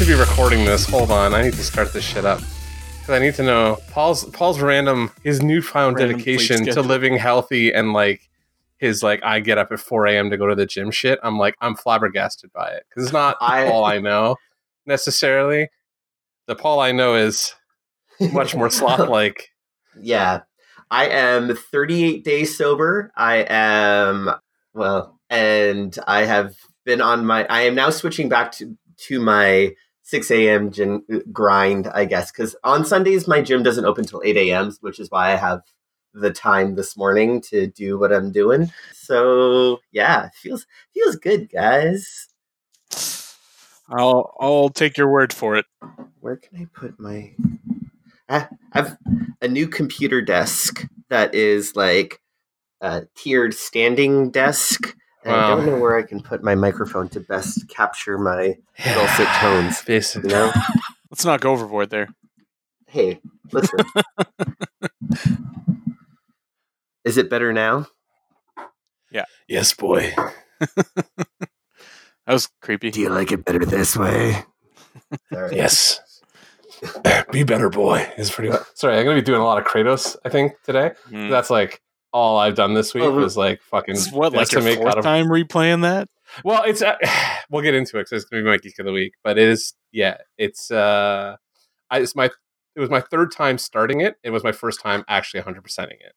to be recording this. Hold on, I need to start this shit up because I need to know Paul's Paul's random his newfound Random dedication to living healthy and like his like I get up at 4 a.m. to go to the gym shit. I'm like I'm flabbergasted by it because it's not I- Paul I know necessarily. The Paul I know is much more sloth like. yeah. I am 38 days sober. I am well, and I have been on my. I am now switching back to to my 6 a.m. gym grind, I guess, because on Sundays my gym doesn't open till 8 a.m., which is why I have the time this morning to do what I'm doing. So yeah, feels feels good, guys. I'll I'll take your word for it. Where can I put my? I have a new computer desk that is like a tiered standing desk. And I don't know where I can put my microphone to best capture my dulcet tones. You Basically, know? Let's not go overboard there. Hey, listen. is it better now? Yeah. Yes, boy. That was creepy. Do you like it better this way? Sorry. Yes. Be better, boy. Is pretty. Sorry, I'm gonna be doing a lot of Kratos. I think today. Mm. That's like all I've done this week Oh, was like fucking. What like your decimate fourth God of- time replaying that? Well, it's uh, we'll get into it because it's gonna be my geek of the week. But it is, yeah, it's uh, I it's my it was my third time starting it. It was my first time actually 100 percenting it.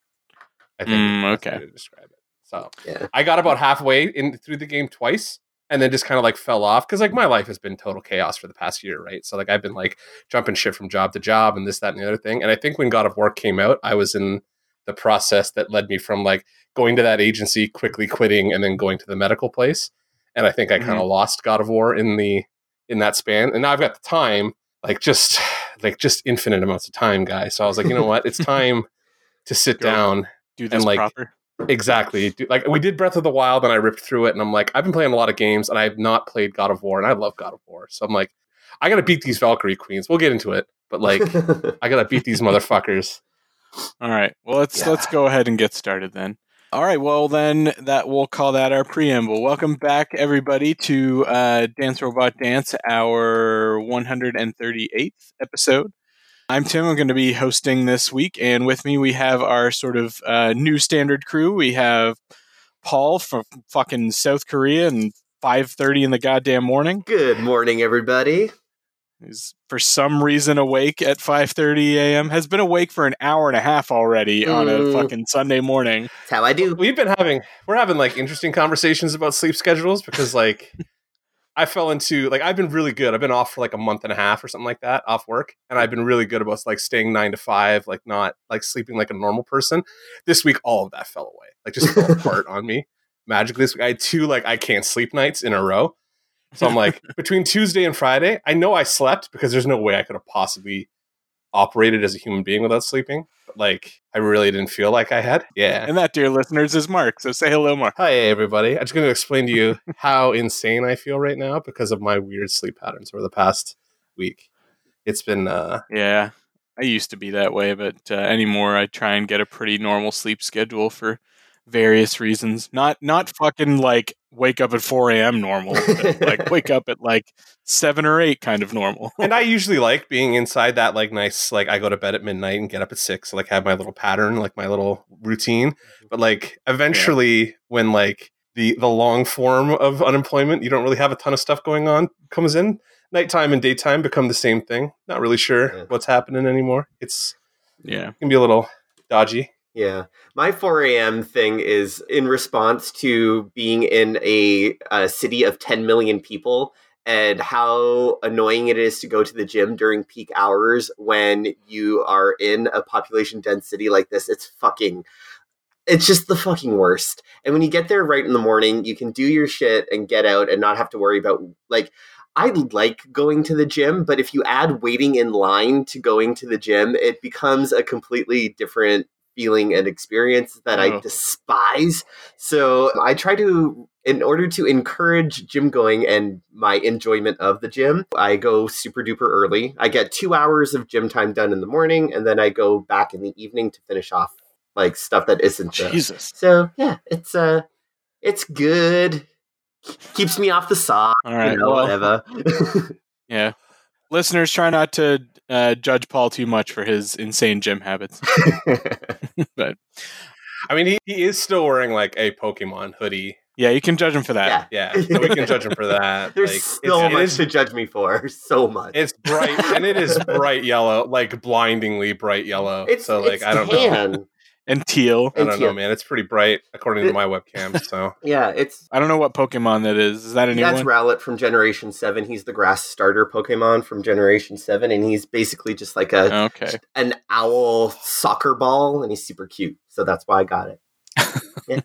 I think Mm, okay. to describe it. So Yeah. I got about halfway in through the game twice, and then just kind of like fell off because like my life has been total chaos for the past year, right? So like I've been like jumping shit from job to job and this, that, and the other thing. And I think when God of War came out, I was in the process that led me from like going to that agency, quickly quitting, and then going to the medical place. And I think I kind of mm-hmm. lost God of War in the in that span. And now I've got the time, like just like just infinite amounts of time, guys. So I was like, you know what? It's time to sit Go. down Do this like, proper. Exactly. Like we did Breath of the Wild and I ripped through it and I'm like, I've been playing a lot of games and I have not played God of War and I love God of War. So I'm like, I gotta beat these Valkyrie Queens. We'll get into it. But like I gotta beat these motherfuckers. All right. Well, let's Yeah. let's go ahead and get started then. All right. Well, then that we'll call that our preamble. Welcome back, everybody, to uh, Dance Robot Dance, our 138th episode. I'm Tim. I'm going to be hosting this week, and with me we have our sort of uh, new standard crew. We have Paul from fucking South Korea and 5:30 in the goddamn morning. Good morning, everybody. He's for some reason awake at 5:30 a.m. Has been awake for an hour and a half already on a Mm. fucking Sunday morning. That's how I do. We've been having we're having like interesting conversations about sleep schedules because like I fell into like I've been really good. I've been off for like a month and a half or something like that off work, and I've been really good about like staying nine to five, like not like sleeping like a normal person. This week, all of that fell away, like just fell apart on me magically. This week, I had two like I can't sleep nights in a row. So I'm like between Tuesday and Friday, I know I slept because there's no way I could have possibly operated as a human being without sleeping. But like I really didn't feel like I had. Yeah. And that, dear listeners, is Mark. So say hello, Mark. Hi, everybody. I'm just going to explain to you how insane I feel right now because of my weird sleep patterns over the past week. It's been, uh, Yeah, I used to be that way, but uh, anymore I try and get a pretty normal sleep schedule for various reasons. Not not fucking like wake up at 4 a.m. normal, like wake up at like seven or eight kind of normal. and I usually like being inside that, like, nice, like, I go to bed at midnight and get up at six, so, like, have my little pattern, like, my little routine. Mm-hmm. But, like, eventually, when, like, the, the long form of unemployment, you don't really have a ton of stuff going on, comes in. Nighttime and daytime become the same thing. Not really sure Yeah. what's happening anymore. It's yeah. can be a little dodgy. Yeah. My 4 a.m. thing is in response to being in a, a city of 10 million people and how annoying it is to go to the gym during peak hours when you are in a population dense city like this. It's fucking. It's just the fucking worst. And when you get there right in the morning, you can do your shit and get out and not have to worry about like I like going to the gym, but if you add waiting in line to going to the gym, it becomes a completely different feeling and experience that I Oh. despise. So I try to, in order to encourage gym going and my enjoyment of the gym, I go super duper early. I get two hours of gym time done in the morning, and then I go back in the evening to finish off like stuff that isn't. Jesus. so yeah, it's uh, it's good. Keeps me off the sock. All right. you know, well, whatever. yeah. Listeners, try not to uh, judge Paul too much for his insane gym habits. but I mean, he, he is still wearing like a Pokemon hoodie. yeah, you can judge him for that. yeah. Yeah, so we can judge him for that. There's like, so it's, much is- to judge me for. So much. it's bright, and it is bright yellow, like blindingly bright yellow. It's so like it's I don't know. Tan. And teal. I don't It's know, man. It's pretty bright according to my webcam. So Yeah, it's I don't know what Pokemon that is. Is that a new that's one? Rowlet from Generation Seven. He's the grass starter Pokemon from Generation Seven, and he's basically just like a Okay. an owl soccer ball, and he's super cute. So that's why I got it.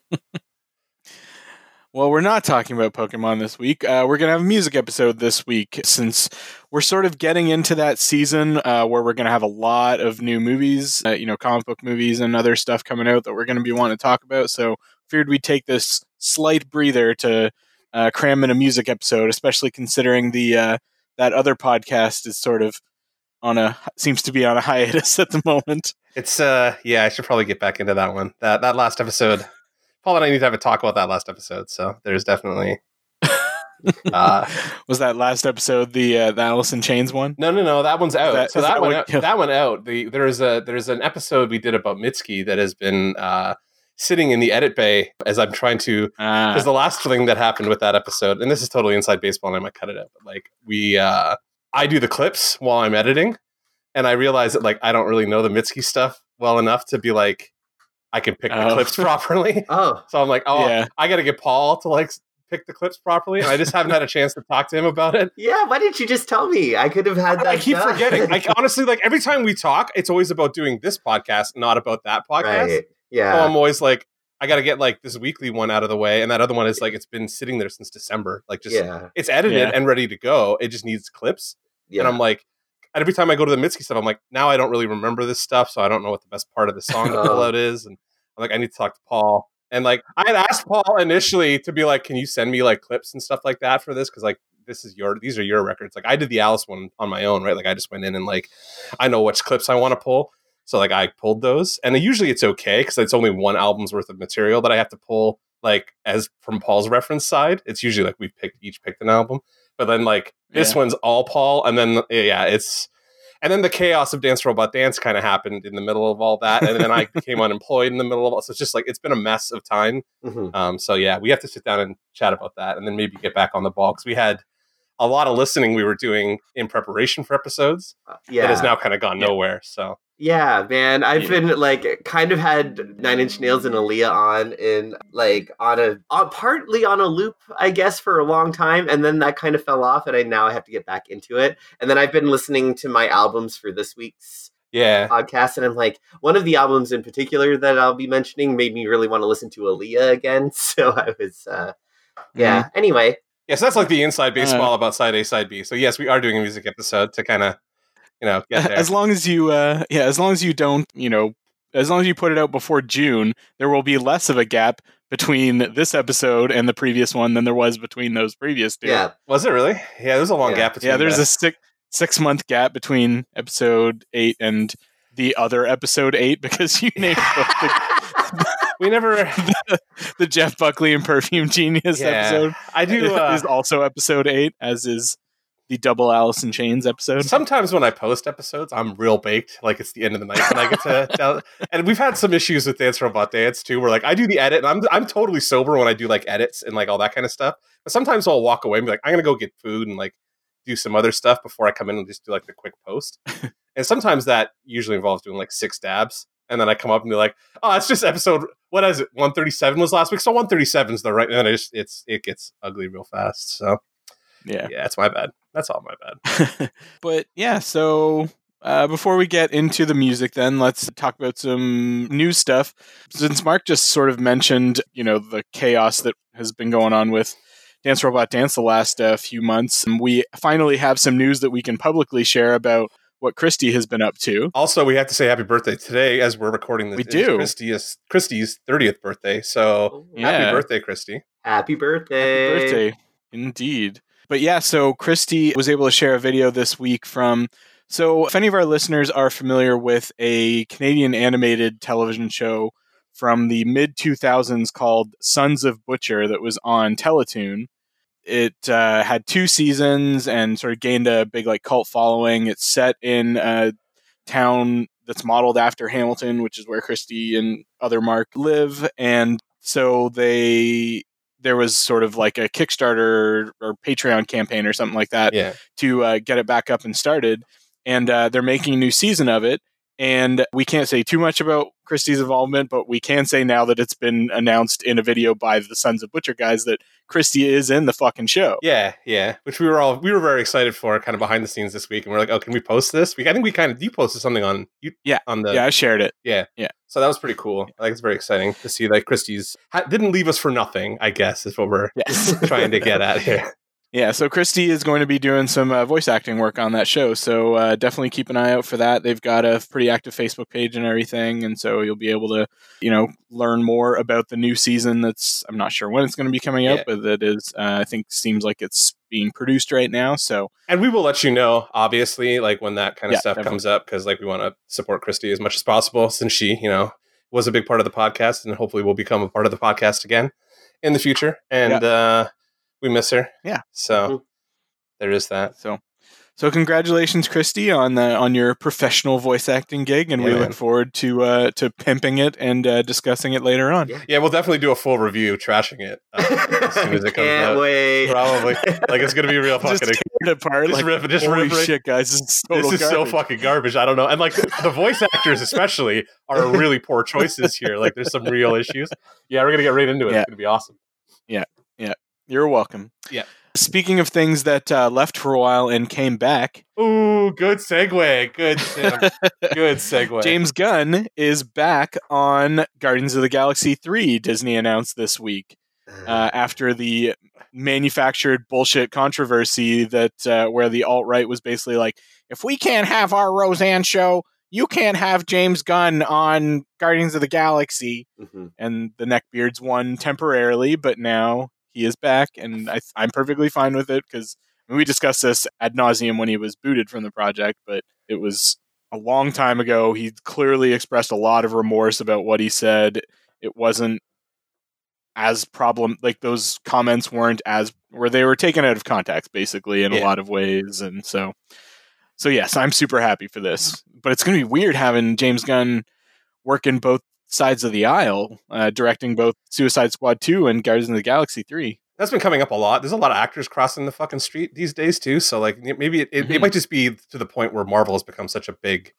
Well, we're not talking about Pokemon this week. Uh, we're going to have a music episode this week since we're sort of getting into that season uh, where we're going to have a lot of new movies, uh, you know, comic book movies and other stuff coming out that we're going to be wanting to talk about. So, figured we'd take this slight breather to uh, cram in a music episode, especially considering the uh, that other podcast is sort of on a seems to be on a hiatus at the moment. it's uh yeah, I should probably get back into that one. That that last episode. Paul and I need to have a talk about that last episode. So there's definitely uh Was that last episode the uh, the Alice in Chains one? No, no, no. That one's out. that- so that, that one, out, that one out. The there's a there's an episode we did about Mitski that has been uh, sitting in the edit bay as I'm trying to. Ah. Because the last thing that happened with that episode, and this is totally inside baseball, and I might cut it out. But like we, uh, I do the clips while I'm editing, and I realize that like I don't really know the Mitski stuff well enough to be like I can pick the Oh. clips properly. Oh, So I'm like, oh, Yeah. I got to get Paul to like pick the clips properly, and I just haven't had a chance to talk to him about it. yeah. Why didn't you just tell me? I could have had that. I keep done. forgetting. I honestly like every time we talk, it's always about doing this podcast, not about that podcast. right. So Yeah. I'm always like, I got to get like this weekly one out of the way, and that other one is like it's been sitting there since December. Like just yeah. it's edited Yeah. and ready to go. It just needs clips, Yeah. and I'm like. And every time I go to the Mitski stuff, I'm like, now I don't really remember this stuff, so I don't know what the best part of the song to pull out is. And I'm like, I need to talk to Paul. And like, I had asked Paul initially to be like, can you send me like clips and stuff like that for this? Because like, this is your, these are your records. Like, I did the Alice one on my own, right? Like, I just went in and like, I know which clips I want to pull. So like, I pulled those, and usually it's okay because it's only one album's worth of material that I have to pull. Like, as from Paul's reference side, it's usually like we've picked each picked an album, but then like this Yeah. one's all Paul, and then yeah, it's and then the chaos of Dance Robot Dance kind of happened in the middle of all that, and then I became unemployed in the middle of all. So it's just like it's been a mess of time. Mhm. Um, so yeah, we have to sit down and chat about that, and then maybe get back on the ball because we had a lot of listening we were doing in preparation for episodes Yeah. that has now kind of gone Yeah. nowhere. So Yeah, man. I've Yeah. been like kind of had Nine Inch Nails and Aaliyah on in like on a on, partly on a loop, I guess, for a long time, and then that kind of fell off, and I now I have to get back into it. And then I've been listening to my albums for this week's yeah, podcast, and I'm like, one of the albums in particular that I'll be mentioning made me really want to listen to Aaliyah again. So I was, uh, yeah. Mm-hmm. Anyway, yeah. So that's like the Uh, inside baseball about side A, side B. So yes, we are doing a music episode to kind of you know get there. As long as you, uh, yeah, as long as you don't, you know, as long as you put it out before June, there will be less of a gap between this episode and the previous one than there was between those previous two. yeah, Was it really? Yeah, there's a long Yeah. gap between. yeah. There's the- a six six month gap between episode eight and the other episode eight because you named both the, we never. the Jeff Buckley and Perfume Genius Yeah. episode. I do. Uh, is also episode eight, as is the double Alice in Chains episode. Sometimes when I post episodes, I'm real baked. Like it's the end of the night when I get to. tell- and we've had some issues with Dance Robot Dance too, where like I do the edit, and I'm I'm totally sober when I do like edits and like all that kind of stuff. But sometimes I'll walk away and be like, I'm gonna go get food and like do some other stuff before I come in and just do like the quick post. and sometimes that usually involves doing like six dabs. And then I come up and be like, "Oh, it's just episode. What is it? One thirty seven was last week, so one thirty seven is the right." And then it's it's it gets ugly real fast. So yeah. yeah, it's my bad. That's all my bad. but yeah, so uh, before we get into the music, then let's talk about some new stuff. Since Mark just sort of mentioned, you know, the chaos that has been going on with Dance Robot Dance the last uh, few months, and we finally have some news that we can publicly share about what Christy has been up to. Also, we have to say happy birthday today as we're recording this. We is do. Christy's Christy's thirtieth birthday. So Yeah. happy birthday, Christy. happy birthday, Happy birthday. Indeed. But yeah, so Christy was able to share a video this week from. So, if any of our listeners are familiar with a Canadian animated television show from the mid 2000s called Sons of Butcher that was on Teletoon, it uh, had two seasons and sort of gained a big like cult following. It's set in a town that's modeled after Hamilton, which is where Christy and other Mark live, and so they there was sort of like a Kickstarter or Patreon campaign or something like that Yeah. to uh, get it back up and started. And uh, they're making a new season of it. And we can't say too much about Christie's involvement, but we can say now that it's been announced in a video by the Sons of Butcher guys that Christie is in the fucking show. Yeah, yeah. Which we were all we were very excited for, kind of behind the scenes this week, and we're like, oh, can we post this? We I think we kind of you posted something on you Yeah. on the yeah, I shared it. yeah Yeah. So that was pretty cool. I think it's very exciting to see like Christie's ha- didn't leave us for nothing. I guess is what we're Yes. trying to get at here. Yeah, so Christy is going to be doing some uh, voice acting work on that show. So uh, definitely keep an eye out for that. They've got a pretty active Facebook page and everything, and so you'll be able to, you know, learn more about the new season. That's I'm not sure when it's going to be coming out, Yeah. but that is uh, I think seems like it's being produced right now. So And we will let you know, obviously, like when that kind of Yeah, stuff definitely. comes up, because like we want to support Christy as much as possible, since she, you know, was a big part of the podcast, and hopefully will become a part of the podcast again in the future. And uh, we miss her. Yeah. So Mhm. there is that. so so congratulations, Christy, on the on your professional voice acting gig, and we Yeah, look man. forward to uh, to pimping it and uh, discussing it later on. Yeah. Yeah, we'll definitely do a full review, trashing it uh, as soon as it comes Can't out. wait. Probably. Like it's gonna be real Just fucking. tear it apart. Just Like, rip, just holy rip, rip- shit, guys! This is, total this is so garbage. fucking garbage. I don't know. And like the, the voice actors, especially, are really poor choices here. Like there's some real issues. Yeah, we're gonna get right into it. Yeah. It's gonna be awesome. You're welcome. Yeah. Speaking of things that uh, left for a while and came back, Ooh, good segue. Good, Sam. good segue. James Gunn is back on Guardians of the Galaxy 3, Disney announced this week, uh, after the manufactured bullshit controversy that uh, where the alt right was basically like, if we can't have our Roseanne show, you can't have James Gunn on Guardians of the Galaxy. Mhm. And the Neckbeards won temporarily, but now he is back, and I, I'm perfectly fine with it because we discussed this ad nauseum when he was booted from the project, but it was a long time ago. He clearly expressed a lot of remorse about what he said. It wasn't as problem like those comments weren't as where they were taken out of context basically in a lot of ways and so so yes i'm super happy for this but it's going to be weird having james gunn working both sides of the aisle uh, directing both suicide squad 2 and guardians of the galaxy 3 That's been coming up a lot. There's a lot of actors crossing the fucking street these days too. So like maybe it, it, it Mhm. might just be to the point where Marvel has become such a big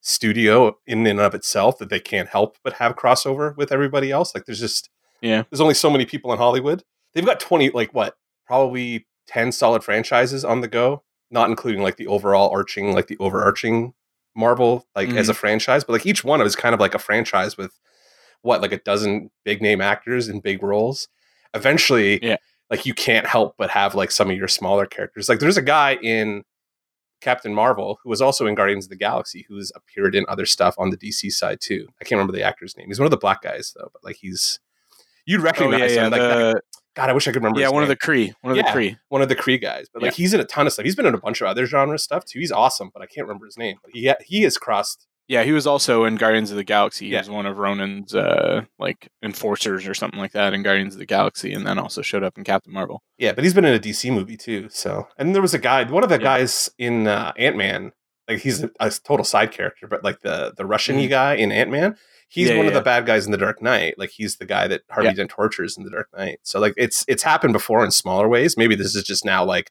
studio in and of itself that they can't help but have crossover with everybody else. Like there's just Yeah. there's only so many people in Hollywood. They've got 20 like what? Probably 10 solid franchises on the go, not including like the overall arching like the overarching Marvel like as a mm-hmm. franchise, but like each one of is kind of like a franchise with what like a dozen big name actors in big roles. Eventually, Yeah. like you can't help but have like some of your smaller characters. Like there's a guy in Captain Marvel who was also in Guardians of the Galaxy who's appeared in other stuff on the DC side too. I can't remember the actor's name. He's one of the black guys though, but like he's you'd oh recognize yeah yeah him. Like the, God, I wish I could remember. yeah one of the Kree one of Yeah. the Kree one of the Kree guys. But like he's in a ton of stuff. He's been in a bunch of other genre stuff too. He's awesome, but I can't remember his name. But he he has crossed. yeah he was also in guardians of the galaxy he Yeah. was one of ronan's uh like enforcers or something like that in guardians of the galaxy and then also showed up in captain marvel Yeah, but he's been in a DC movie too. So and there was a guy, one of the Yeah. guys in uh, Ant Man. Like he's a, a total side character, but like the the Russian Mhm. guy in Ant Man, he's Yeah, one of the bad guys in the Dark Knight. Like he's the guy that Harvey Yeah. Dent tortures in the Dark Knight. So like it's it's happened before in smaller ways. Maybe this is just now like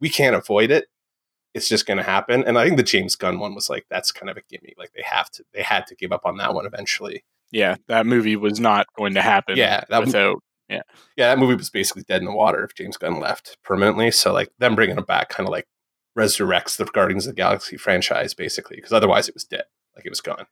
we can't avoid it. It's just going to happen. And I think the James Gunn one was like that's kind of a gimme. Like they have to they had to give up on that one eventually. yeah that movie was not going to happen Yeah, that was without yeah, Yeah, that movie was basically dead in the water if James Gunn left permanently. So like them bringing him back kind of like resurrects the Guardians of the Galaxy franchise basically because otherwise it was dead, like it was gone.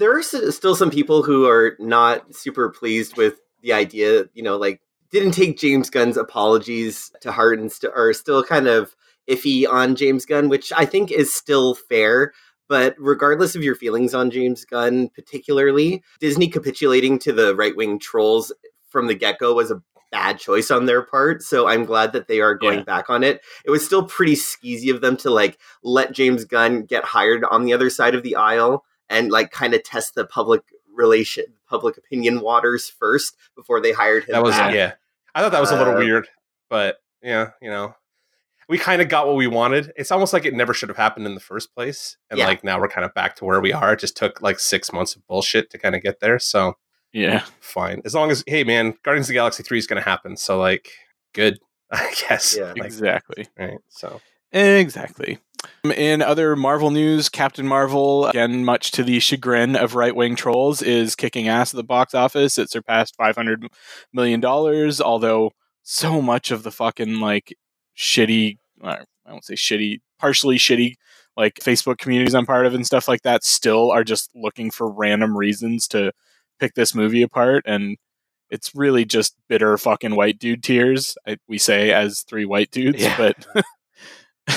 There are still some people who are not super pleased with the idea, you know, like didn't take James Gunn's apologies to heart and st- are still kind of iffy on James Gunn, which I think is still fair. But regardless of your feelings on James Gunn, particularly, Disney capitulating to the right wing trolls from the get go was a bad choice on their part. So I'm glad that they are going Yeah. back on it. It was still pretty skeezy of them to like let James Gunn get hired on the other side of the aisle and like kind of test the public relation public opinion waters first before they hired him That was back. yeah. I thought that was a little Uh, weird. but yeah, you know, we kind of got what we wanted. It's almost like it never should have happened in the first place, and Yeah. like now we're kind of back to where we are. It just took like six months of bullshit to kind of get there. So Yeah. fine, as long as hey man, Guardians of the Galaxy three is going to happen. So like, good, I guess. Yeah. Like, exactly. right. So Exactly. In other Marvel news, Captain Marvel, again, much to the chagrin of right wing trolls, is kicking ass at the box office. It surpassed $500 million, although so much of the fucking, like, shitty, I won't say shitty, partially shitty, like, Facebook communities I'm part of and stuff like that still are just looking for random reasons to pick this movie apart. And it's really just bitter fucking white dude tears, I, we say as three white dudes, Yeah. but.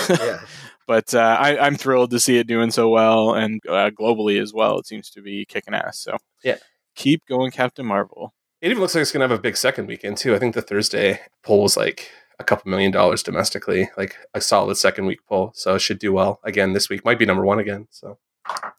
Yeah. But uh, I, I'm thrilled to see it doing so well and uh, globally as well. It seems to be kicking ass. So Yeah. keep going, Captain Marvel. it even looks like it's going to have a big second weekend too. I think the Thursday poll was like a couple million dollars domestically, like a solid second week poll. So it should do well again this week. Might be number one again. So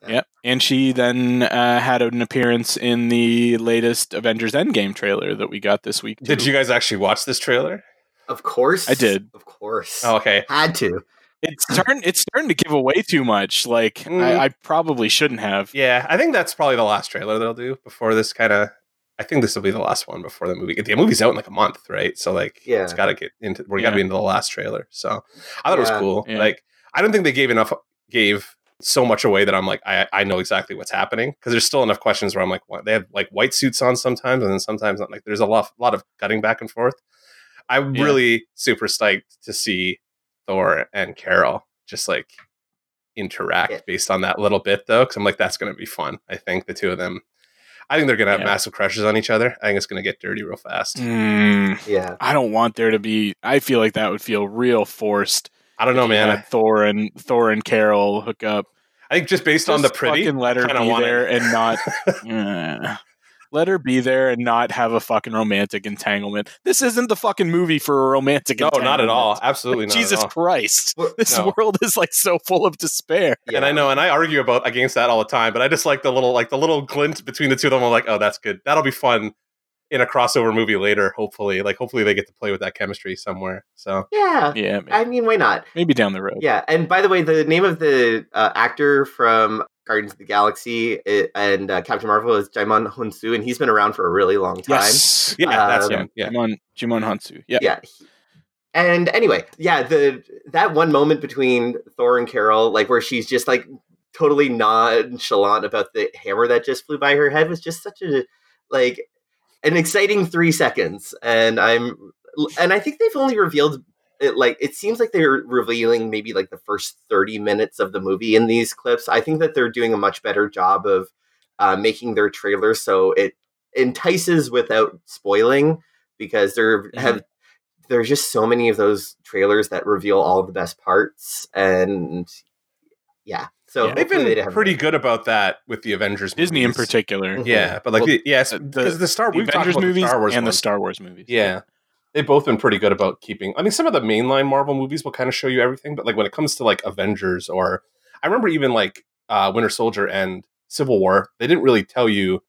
Yeah, and she then uh, had an appearance in the latest Avengers Endgame trailer that we got this week. did you guys actually watch this trailer? Of course. I did. Of course. Oh, okay. Had to. It's starting. It's starting to give away too much. Like Mm. I, I probably shouldn't have. Yeah, I think that's probably the last trailer they'll do before this kind of. I think this will be the last one before the movie. The movie's out in like a month, right? So like, Yeah. it's got to get into. We got to be into the last trailer. So I thought it was cool. Yeah. Like, I don't think they gave enough. Gave so much away that I'm like, I I know exactly what's happening because there's still enough questions where I'm like, what? They have like white suits on sometimes, and then sometimes not. Like, there's a lot lot of cutting back and forth. I'm Yeah. really super psyched to see Thor and Carol just like interact Yeah. based on that little bit though because i'm like that's going to be fun i think the two of them i think they're going to have Yeah. massive crushes on each other i think it's going to get dirty real fast Mm, Yeah. I don't want there to be. I feel like that would feel real forced. i don't know man I, Thor and Thor and Carol hook up. I think just based on the pretty fucking let her kinda be there and not Uh, let her be there and not have a fucking romantic entanglement. This isn't the fucking movie for a romantic no entanglement. not at all absolutely not Jesus at all. Christ. This no. world is like so full of despair. Yeah. and i know and i argue about against that all the time but i just like the little like the little glint between the two of them i'm like oh that's good that'll be fun in a crossover movie later hopefully like hopefully they get to play with that chemistry somewhere so Yeah. Yeah, maybe, I mean, why not? maybe down the road. Yeah. And by the way, the name of the uh, actor from Guardians of the Galaxy i- and uh, Captain Marvel is Djimon Hounsou, and he's been around for a really long time. Yes. yeah that's Um, him yeah Djimon, Djimon. Yeah. yeah and anyway yeah the that one moment between thor and carol like where she's just like totally nonchalant about the hammer that just flew by her head was just such a like an exciting three seconds and i'm and i think they've only revealed it like it seems like they're revealing maybe like the first 30 minutes of the movie in these clips i think that they're doing a much better job of uh, making their trailers so it entices without spoiling because there have there's just so many of those trailers that reveal all the best parts and yeah so Yeah. they've hopefully they been pretty good about that with the avengers Disney in movies. particular. Mhm. yeah but like Well, the, yes uh, the- because the star The Avengers about the movies Star Wars and the. Star Wars movies. Yeah. They've both been pretty good about keeping. I mean, some of the mainline Marvel movies will kind of show you everything, but like when it comes to like Avengers or I remember even like uh, Winter Soldier and Civil War, they didn't really tell you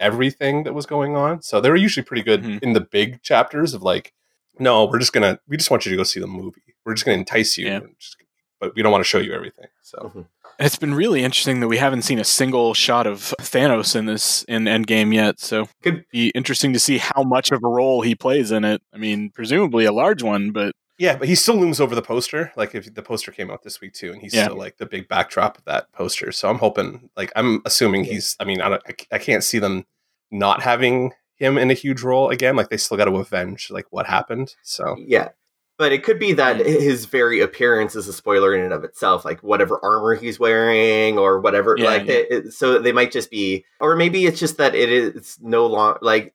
everything that was going on. So they were usually pretty good Mhm. in the big chapters of like, no, we're just gonna, we just want you to go see the movie. We're just gonna entice you, Yeah. just- but we don't want to show you everything. So Mhm. It's been really interesting that we haven't seen a single shot of Thanos in this in Endgame yet. So it Could- be interesting to see how much of a role he plays in it. I mean, presumably a large one, but yeah, but he still looms over the poster. Like if the poster came out this week too, and he's Yeah. still like the big backdrop of that poster. So I'm hoping, like, I'm assuming he's. I mean, I don't. I, I can't see them not having him in a huge role again. Like they still got to avenge like what happened. So yeah but it could be that Mm. his very appearance is a spoiler in and of itself like whatever armor he's wearing or whatever Yeah, like yeah. It, it- so they might just be or maybe it's just that it is no longer like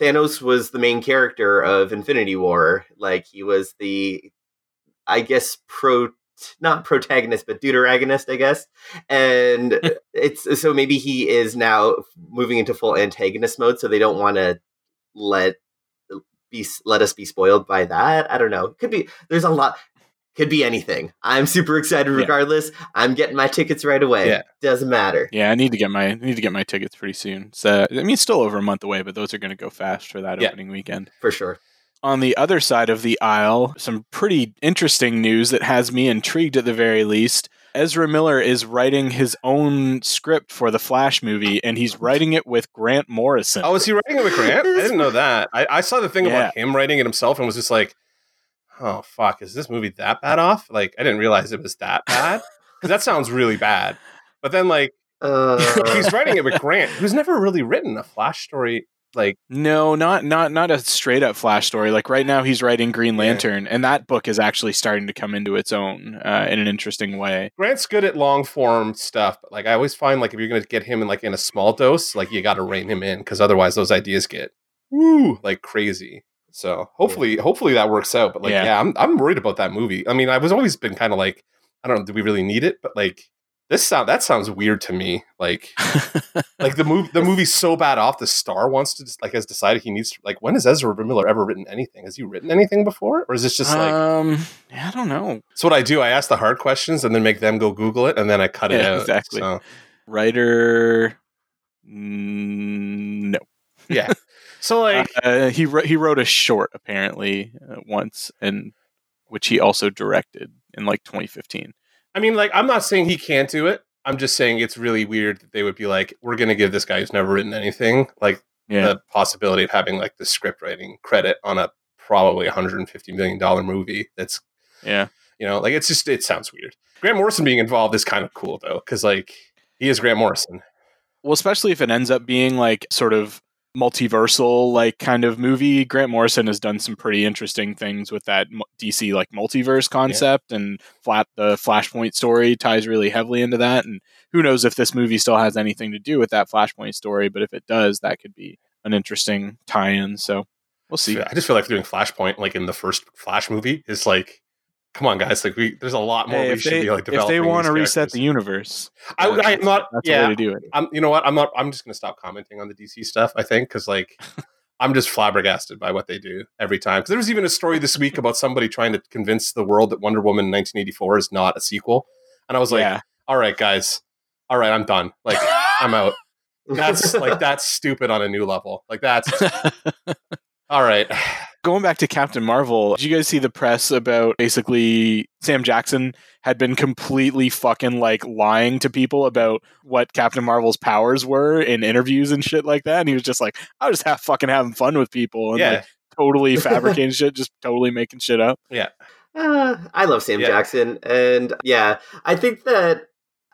thanos was the main character of infinity war like he was the i guess pro not protagonist but deuteragonist i guess and it's so maybe he is now moving into full antagonist mode so they don't want to let be let us be spoiled by that i don't know could be there's a lot could be anything i'm super excited Yeah. regardless i'm getting my tickets right away Yeah. doesn't matter yeah, I need to get my I need to get my tickets pretty soon. So I mean, it's still over a month away, but those are going to go fast for that Yeah. opening weekend. for sure On the other side of the aisle, some pretty interesting news that has me intrigued at the very least. Ezra Miller is writing his own script for the Flash movie, and he's writing it with Grant Morrison. Oh, is he writing it with Grant? I didn't know that. I, I saw the thing Yeah. about him writing it himself and was just like, oh, fuck, is this movie that bad off? Like, I didn't realize it was that bad. Because that sounds really bad. But then, like, Uh, he's writing it with Grant, who's never really written a Flash story. Like, No, not not not a straight up Flash story. Like right now, he's writing Green Yeah. Lantern, and that book is actually starting to come into its own uh, in an interesting way. Grant's good at long form stuff, but like, I always find, like, if you're going to get him in, like, in a small dose, like, you got to rein him in because otherwise those ideas get, woo, like crazy. So hopefully, hopefully that works out. But like, Yeah. yeah, I'm I'm worried about that movie. I mean, I was always been kind of like, I don't know, do we really need it? But like, this sound that sounds weird to me. Like, like the movie the movie's so bad off. The star wants to like has decided he needs to like. When has Ezra Miller ever written anything? Has he written anything before, or is this just like? um, I don't know. It's what I do. I ask the hard questions and then make them go Google it, and then I cut it out. exactly. So, Writer, no. yeah. So like, Uh, he wrote he wrote a short apparently uh, once, and which he also directed in like 2015. I mean, like, I'm not saying he can't do it. I'm just saying it's really weird that they would be like, we're going to give this guy who's never written anything like Yeah, the possibility of having like the script writing credit on a probably 150 million dollar movie. That's yeah. you know, like it's just it sounds weird. Grant Morrison being involved is kind of cool though, because like he is Grant Morrison. Well, especially if it ends up being like sort of multiversal like kind of movie. Grant Morrison has done some pretty interesting things with that DC like multiverse concept and flat the Flashpoint story ties really heavily into that and who knows if this movie still has anything to do with that Flashpoint story, but if it does, that could be an interesting tie-in. So, we'll see. I just feel like doing Flashpoint like in the first Flash movie is like, come on guys, like we there's a lot more Hey, we should they, be like developing. if they want to reset the universe, I, uh, I'm not. that's yeah, way to do it. I'm. You know what? I'm not. I'm just gonna stop commenting on the DC stuff. I think because like. I'm just flabbergasted by what they do every time. Because there was even a story this week about somebody trying to convince the world that Wonder Woman 1984 is not a sequel, and I was like, yeah. "All right, guys, all right, I'm done. Like, I'm out." That's like that's stupid on a new level. Like that's all right. Going back to Captain Marvel, did you guys see the press about basically Sam Jackson had been completely fucking like lying to people about what Captain Marvel's powers were in interviews and shit like that? And he was just like, I was just have fucking having fun with people and Yeah, like totally fabricating shit, just totally making shit up. yeah. Uh, I love Sam Yeah. Jackson, and yeah, I think that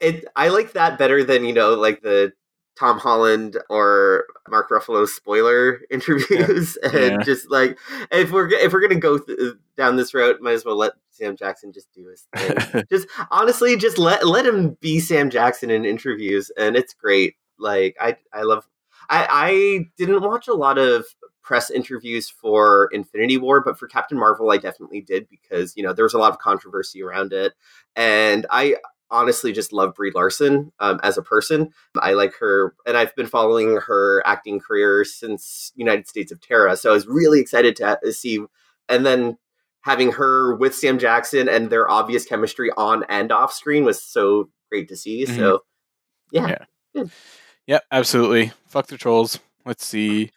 it. I like that better than you know, like the Tom Holland or Mark Ruffalo spoiler interviews, and Yeah. just like if we're if we're gonna go th- uh, down this route, might as well let Sam Jackson just do his thing. just honestly, just let let him be Sam Jackson in interviews, and it's great. Like I I love. I I didn't watch a lot of press interviews for Infinity War, but for Captain Marvel, I definitely did because you know there was a lot of controversy around it, and I honestly just love Brie Larson um, as a person. I like her, and I've been following her acting career since United States of Tara. So I was really excited to see, and then having her with Sam Jackson and their obvious chemistry on and off screen was so great to see. So yeah, Yep, absolutely. Fuck the trolls. Let's see.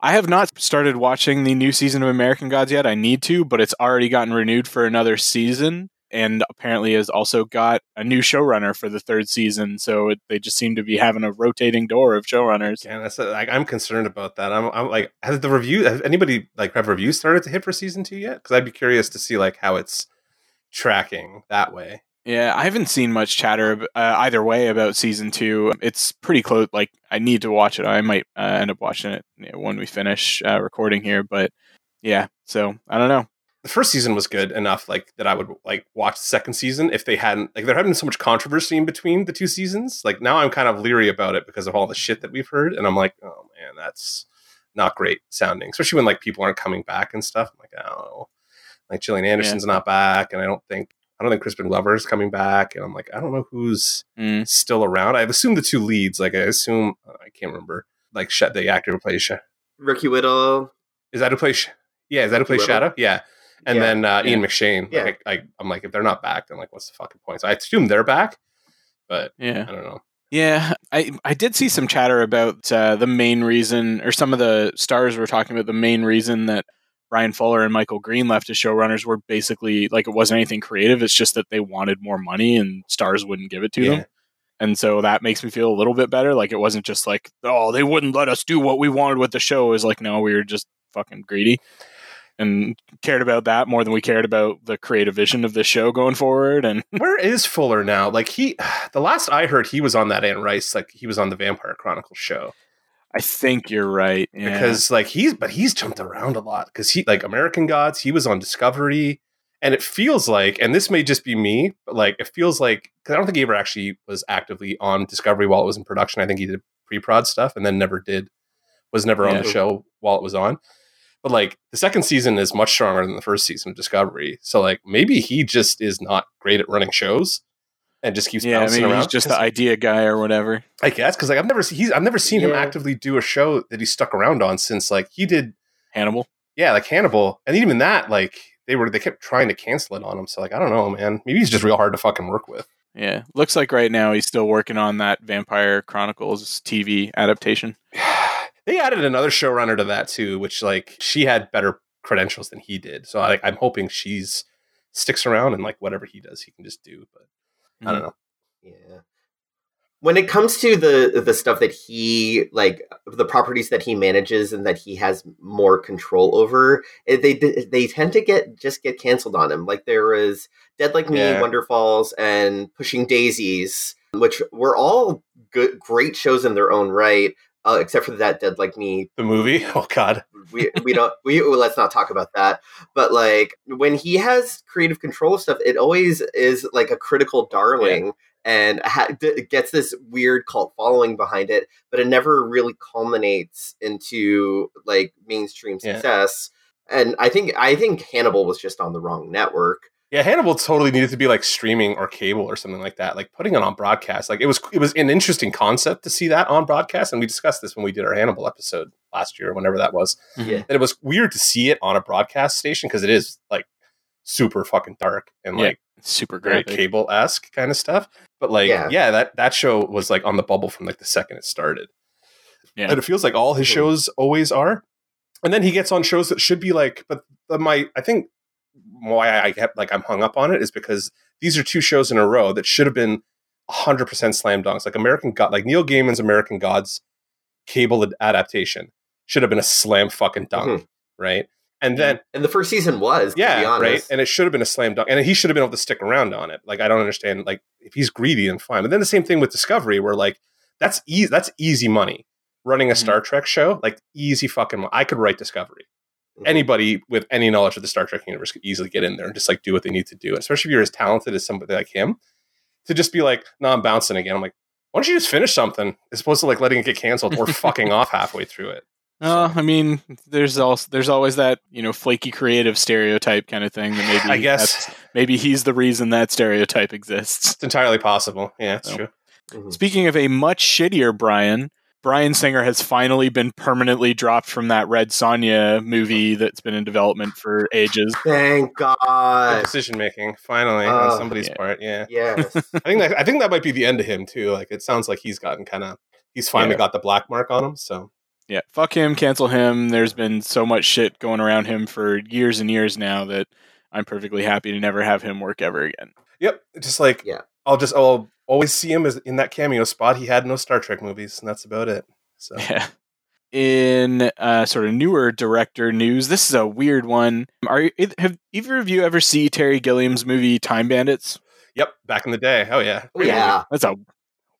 I have not started watching the new season of American Gods yet. I need to, but it's already gotten renewed for another season and apparently has also got a new showrunner for the third season. So it, they just seem to be having a rotating door of showrunners. Yeah, that's like I'm concerned about that. I'm, I'm like, has the review? Has anybody like have reviews started to hit for season two yet? Because I'd be curious to see like how it's tracking that way. Yeah, I haven't seen much chatter uh, either way about season two. It's pretty close. Like, I need to watch it. I might uh, end up watching it you know, when we finish uh, recording here. But yeah, so I don't know. The first season was good enough, like that I would like watch the second season if they hadn't like there hadn't been so much controversy in between the two seasons. Like now I'm kind of leery about it because of all the shit that we've heard, and I'm like, oh man, that's not great sounding, especially when like people aren't coming back and stuff. I'm like, oh, like Gillian Anderson's not back, and I don't think I don't think Crispin Glover's coming back, and I'm like, I don't know who's Mm. still around. I've assumed the two leads. Like I assume I can't remember. Like Sh- the actor who plays Sh- Ricky Whittle. is that who plays? Sh- yeah, is that who plays Whittle? Shadow? Yeah, and Yeah. then uh, Yeah. Ian McShane. Yeah. Like I, I'm like, if they're not back, then like, what's the fucking point? So I assume they're back, but Yeah. I don't know. Yeah, I I did see some chatter about uh, the main reason, or some of the stars were talking about the main reason that Bryan Fuller and Michael Green left as showrunners were basically like it wasn't anything creative. It's just that they wanted more money and stars wouldn't give it to them. And so that makes me feel a little bit better. Like it wasn't just like, oh, they wouldn't let us do what we wanted with the show. It was like, no, we were just fucking greedy and cared about that more than we cared about the creative vision of the show going forward. And Where is Fuller now? Like he, the last I heard, he was on that Anne Rice. Like he was on the Vampire Chronicles show I think you're right. Yeah. because like he's, but he's jumped around a lot because he like American Gods. He was on Discovery, and it feels like, and this may just be me, but like it feels like because I don't think he ever actually was actively on Discovery while it was in production. I think he did pre-prod stuff and then never did, was never on Yeah. the show while it was on. But like the second season is much stronger than the first season of Discovery. So like maybe he just is not great at running shows and just keeps yeah, bouncing maybe around. he's just 'Cause- the idea guy or whatever. I guess because like I've never seen he's I've never seen him actively do a show that he stuck around on since like he did Hannibal. yeah like Hannibal and even that like they were they kept trying to cancel it on him so like I don't know man maybe he's just real hard to fucking work with Yeah, looks like right now he's still working on that Vampire Chronicles TV adaptation. They added another showrunner to that too which like she had better credentials than he did so like I'm hoping she's sticks around and like whatever he does he can just do but I don't know Yeah. When it comes to the the stuff that he like the properties that he manages and that he has more control over, eh, they they tend to get just get canceled on him. Like there was Dead Like Me, Yeah. Wonderfalls, and Pushing Daisies, which were all good, great shows in their own right. Uh, except for that Dead Like Me. The movie? Oh god. We we don't we let's not talk about that. But like when he has creative control stuff it always is like a critical darling and ha- d- gets this weird cult following behind it but it never really culminates into like mainstream Yeah. success. And i think i think hannibal was just on the wrong network Yeah, Hannibal totally needed to be like streaming or cable or something like that. Like putting it on broadcast. Like it was it was an interesting concept to see that on broadcast. And we discussed this when we did our Hannibal episode last year, whenever that was. Mm-hmm. Yeah. That it was weird to see it on a broadcast station because it is like super fucking dark and Yeah, like super great. cable esque kind of stuff. But like Yeah. yeah. that that show was like on the bubble from like the second it started. Yeah. And it feels like all his shows always are. And then he gets on shows that should be like, but the, my I think why I get like I'm hung up on it is because these are two shows in a row that should have been 100% slam dunks. Like American God, like Neil Gaiman's American Gods cable adaptation should have been a slam fucking dunk, right? And then and the first season was to be yeah, honest right. And it should have been a slam dunk, and he should have been able to stick around on it. Like I don't understand. Like if he's greedy, then fine. But then the same thing with Discovery, where like that's easy. That's easy money. Running a Mhm. Star Trek show, like easy fucking. I could write Discovery. Mhm. Anybody with any knowledge of the Star Trek universe could easily get in there and just like do what they need to do. Especially if you're as talented as somebody like him, to just be like, "No, I'm bouncing again." I'm like, why don't you just finish something as opposed to like letting it get canceled or fucking off halfway through it? Uh, I mean, there's also there's always that you know flaky creative stereotype kind of thing that maybe I guess maybe he's the reason that stereotype exists. it's entirely possible. Yeah, it's So. true. Mhm. Speaking of a much shittier Bryan, Bryan Singer has finally been permanently dropped from that Red Sonja movie that's been in development for ages. thank god decision making finally Oh, on somebody's yeah. part. Yeah, yes I think that I think that might be the end of him too. Like it sounds like he's gotten kind of he's finally Yeah. got the black mark on him. So Yeah, fuck him, cancel him. There's been so much shit going around him for years and years now that I'm perfectly happy to never have him work ever again. yep, just like Yeah. I'll just I'll always see him as in that cameo spot. He had no Star Trek movies, and that's about it. So Yeah. In uh, sort of newer director news, this is a weird one. Are you, have either of you ever see Terry Gilliam's movie Time Bandits? yep, back in the day. Oh yeah, yeah That's a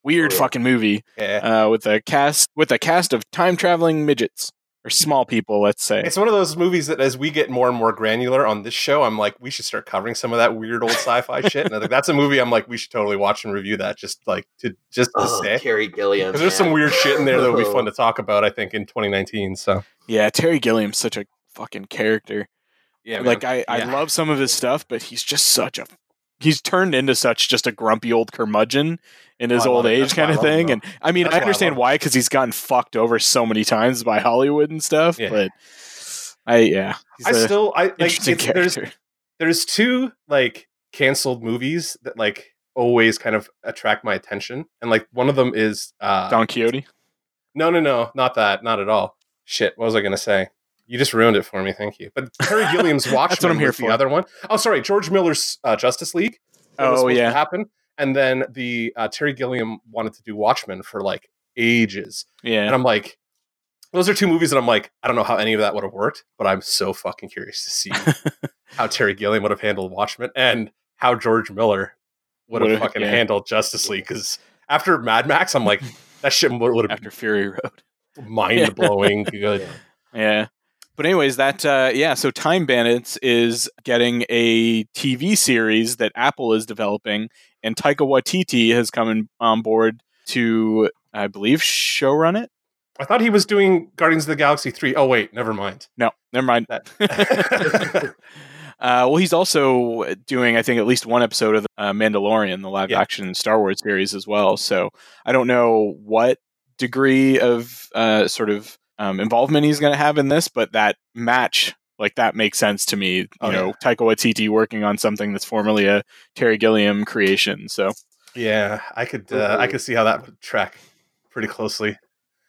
weird Oh, yeah. fucking movie yeah. uh, with a cast with a cast of time traveling midgets or small people, let's say. It's one of those movies that, as we get more and more granular on this show, I'm like, we should start covering some of that weird old sci-fi shit. And I think that's a movie I'm like, we should totally watch and review that. Just like to just to oh, say, Terry Gilliam because there's some weird shit in there that would be fun to talk about. I think in 2019. So yeah, Terry Gilliam's such a fucking character. yeah, like I, I Yeah. love some of his stuff, but he's just such a he's turned into such just a grumpy old curmudgeon in his Oh, old age kind of thing. And I mean, That's I understand why because he's gotten fucked over so many times by Hollywood and stuff. Yeah. But I yeah, I still I like there's there's two like canceled movies that like always kind of attract my attention, and like one of them is uh Don Quixote. no no no not that not at all. Shit, what was I gonna say? You just ruined it for me. Thank you. But Terry Gilliam's Watchmen That's what I'm here was the other one. Oh, sorry, George Miller's uh, Justice League. Oh, yeah. happen. And then the uh, Terry Gilliam wanted to do Watchmen for like ages, Yeah, and I'm like, those are two movies that I'm like, I don't know how any of that would have worked, but I'm so fucking curious to see how Terry Gilliam would have handled Watchmen and how George Miller would have fucking yeah. handled Justice League. Because after Mad Max, I'm like, that shit would have After Fury Road. mind blowing good. Yeah. But anyways, that uh, yeah. So Time Bandits is getting a TV series that Apple is developing, and Taika Waititi has come in, on board to, I believe, showrun it. I thought he was doing Guardians of the Galaxy 3. Oh, wait, never mind. No, never mind. That- Uh, well, he's also doing, I think, at least one episode of the uh, Mandalorian, the live Yeah. action Star Wars series as well. So I don't know what degree of uh, sort of um, involvement he's going to have in this, but that match, like that, makes sense to me. You Oh, know, Taika Waititi working on something that's formerly a Terry Gilliam creation. So yeah, I could uh, I could see how that would track pretty closely.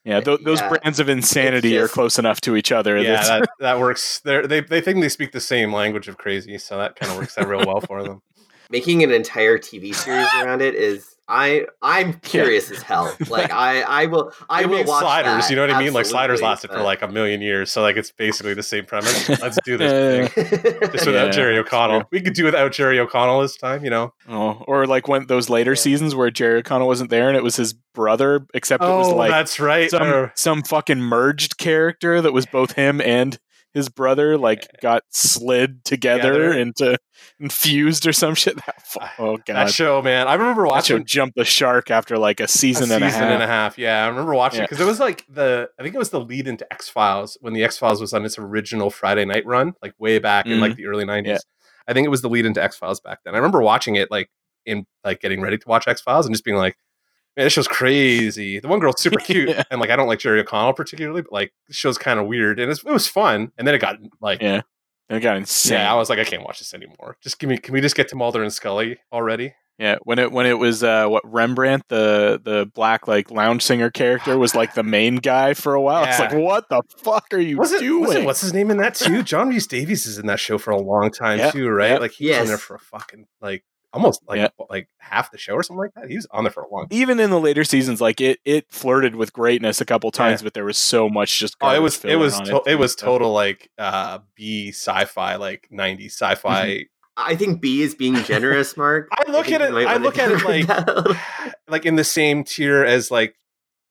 yeah, th- those Yeah. brands of insanity It's are close enough to each other. Yeah, that, that works. They're, they they think they speak the same language of crazy, so that kind of works out real well for them. Making an entire TV series around it is I I'm curious as hell. Like I I will I They will made watch sliders. that, You know what I mean? Like sliders absolutely, lasted for like a million years, so like it's basically the same premise. Let's do this. Thing. Just without Yeah, Jerry O'Connell. We could do without Jerry O'Connell this time, you know. Oh, or like when those later Yeah. seasons where Jerry O'Connell wasn't there and it was his brother, except it was Oh, like that's right. some Uh, some fucking merged character that was both him and his brother, like got slid together, Together. into infused or some shit. That, oh god, that show, man. I remember that show watching jumped the shark after like a a season, season and a half. Yeah, I remember watching Yeah. it because it was like the I think it was the lead into X Files when the X Files was on its original Friday night run, like way back in like the early nineties. Mm-hmm. Yeah. I think it was the lead into X Files back then. I remember watching it like in like getting ready to watch X Files and just being like, man, this show's crazy. The one girl's super cute, Yeah. and like I don't like Jerry O'Connell particularly, but like this show's kind of weird, and it's, it was fun. And then it got like. Yeah. It got insane. Yeah, I was like, I can't watch this anymore. Just give me, can we just get to Mulder and Scully already? Yeah, when it when it was uh, what Rembrandt, the the black like lounge singer character, was like the main guy for a while. It's like, what the fuck are you Was it, doing? was it what's his name in that too? John Rhys-Davies is in that show for a long time Yeah, too, right? yeah. Like he was in there for a fucking like almost like Yeah. like half the show or something like that. He was on there for a long. time. Even in the later seasons, like it it flirted with greatness a couple times, Yeah. but there was so much just. Oh, it was it was to- it was total like uh B sci-fi like 90s sci-fi. Mm-hmm. I think B is being generous, Mark. I look think at it might I look at it like down. like in the same tier as like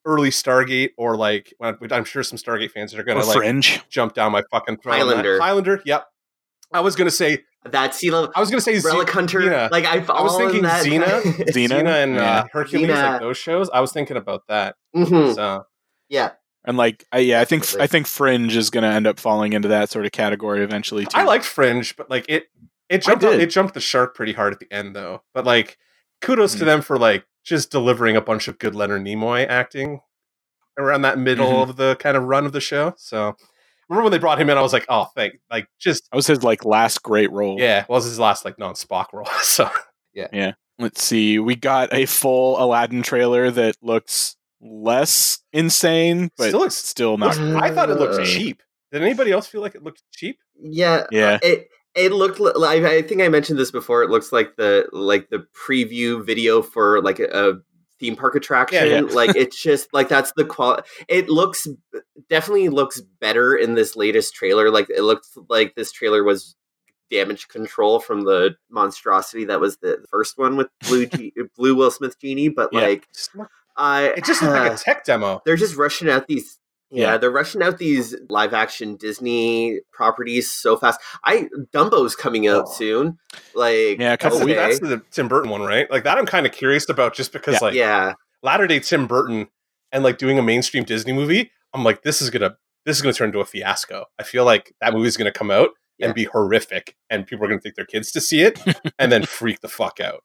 early Stargate or like I'm sure some Stargate fans are going to like Fringe. jump down my fucking throat. on that. Highlander. Highlander, yep. I was going to say that sea level I was going to say Z- Relic Hunter. Xena. Like I've I was thinking that Xena. Xena? Xena and Yeah. uh, Hercules, Xena. like those shows. I was thinking about that. Mhm. So Yeah. And like, I, yeah, I think I think Fringe is going to end up falling into that sort of category eventually too. I liked Fringe, but like it, it jumped, did. it jumped the shark pretty hard at the end though. But like, kudos to Mhm. them for like just delivering a bunch of good Leonard Nimoy acting around that middle Mhm. of the kind of run of the show. So remember when they brought him in, I was like, oh, thank, like just That was his like last great role. yeah. Well, this is his last like non Spock role. So yeah, yeah. Let's see. We got a full Aladdin trailer that looks less insane, but Still looks, still, looks- not. I thought it looked Uh. cheap. Did anybody else feel like it looked cheap? Yeah. Yeah. It it looked like I think I mentioned this before. It looks like the like the preview video for like a, a theme park attraction. Yeah, like it's just like that's the quality. It looks definitely looks better in this latest trailer. Like it looks like this trailer was damage control from the monstrosity that was the first one with blue G- blue Will Smith genie. But Yeah. like look- It just looked like a tech demo. they're just rushing out these yeah, Yeah. they're rushing out these live action Disney properties so fast. I Dumbo's coming out Oh. soon. Like Yeah, a couple That's, the, weeks. that's the Tim Burton one, right? Like that, I'm kind of curious about, just because Yeah. like yeah. latter day Tim Burton and like doing a mainstream Disney movie, I'm like, this is gonna this is gonna turn into a fiasco. I feel like that movie's gonna come out Yeah. and be horrific, and people are gonna take their kids to see it and then freak the fuck out.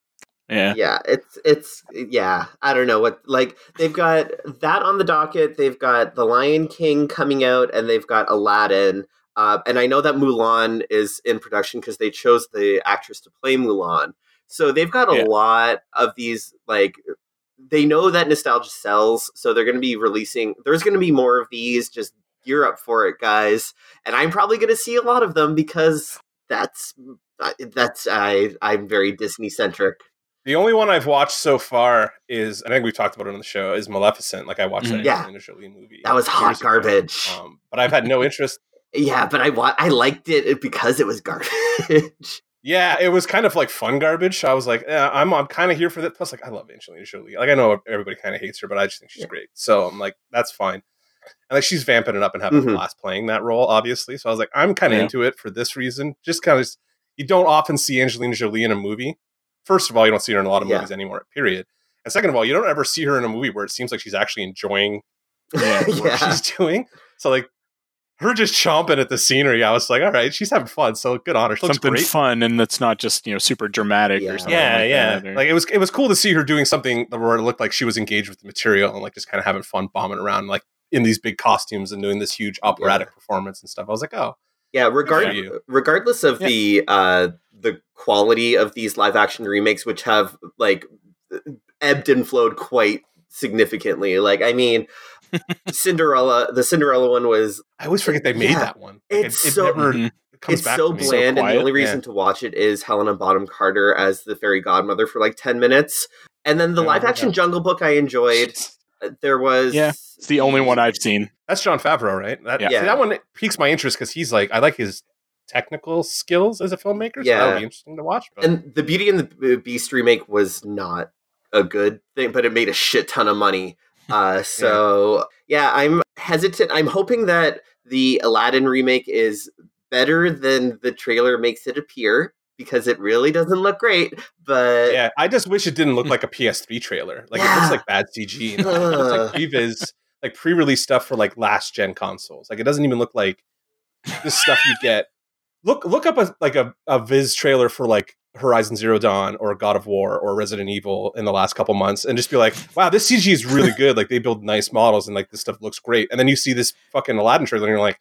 Yeah. Yeah, it's it's yeah. I don't know what like they've got that on the docket. They've got The Lion King coming out, and they've got Aladdin. Uh, and I know that Mulan is in production because they chose the actress to play Mulan. So they've got a Yeah. lot of these like they know that nostalgia sells, so they're going to be releasing. There's going to be more of these just gear up for it, guys. And I'm probably going to see a lot of them because that's uh, that's I I'm very Disney centric. The only one I've watched so far is I think we've talked about it on the show is Maleficent. Like I watched that Yeah. Angelina Jolie movie. That was hot garbage. Um, but I've had no interest. Yeah, but I wa- I liked it because it was garbage. Yeah, it was kind of like fun garbage. I was like, yeah, I'm I'm kind of here for that. Plus, like I love Angelina Jolie. Like I know everybody kind of hates her, but I just think she's Yeah. great. So I'm like, that's fine. And like she's vamping it up and having Mhm. a blast playing that role, obviously. So I was like, I'm kind of Yeah. into it for this reason. Just kind of, you don't often see Angelina Jolie in a movie. First of all, you don't see her in a lot of Yeah. movies anymore. Period. And second of all, you don't ever see her in a movie where it seems like she's actually enjoying Yeah. what yeah. she's doing. So like her just chomping at the scenery, I was like, all right, she's having fun. So good on her. She looks Something great. fun and that's not just you know super dramatic Yeah. or something. Yeah, like yeah. that, or- Like it was, it was cool to see her doing something where it looked like she was engaged with the material and like just kind of having fun bombing around, like in these big costumes and doing this huge operatic performance and stuff. I was like, oh, Yeah, regard- for regardless of Yeah. the uh the quality of these live action remakes which have like ebbed and flowed quite significantly. Like I mean Cinderella the Cinderella one was I always forget they made Yeah. that one. Like, It's it, it so- never Mhm. comes it's back so to me. bland and the only reason yeah. to watch it is Helena Bonham Carter as the fairy godmother for like 10 minutes. And then the Yeah, live action yeah. Jungle Book I enjoyed. Uh, There was Yeah, It's the only one I've seen. That's Jon Favreau, right? That, Yeah. see, that one piques my interest because he's like, I like his technical skills as a filmmaker. So that Yeah. would be interesting to watch. But And the Beauty and the Beast remake was not a good thing, but it made a shit ton of money. Uh, so yeah, I'm hesitant. I'm hoping that the Aladdin remake is better than the trailer makes it appear because it really doesn't look great. But yeah, I just wish it didn't look like a PS3 trailer. Like it looks like bad CG. It looks like previs, like pre-release stuff for like last gen consoles. Like it doesn't even look like this stuff you get. Look look up a like a, a Viz trailer for like Horizon Zero Dawn or God of War or Resident Evil in the last couple months and just be like, wow, this CG is really good. Like they build nice models and like this stuff looks great. And then you see this fucking Aladdin trailer and you're like,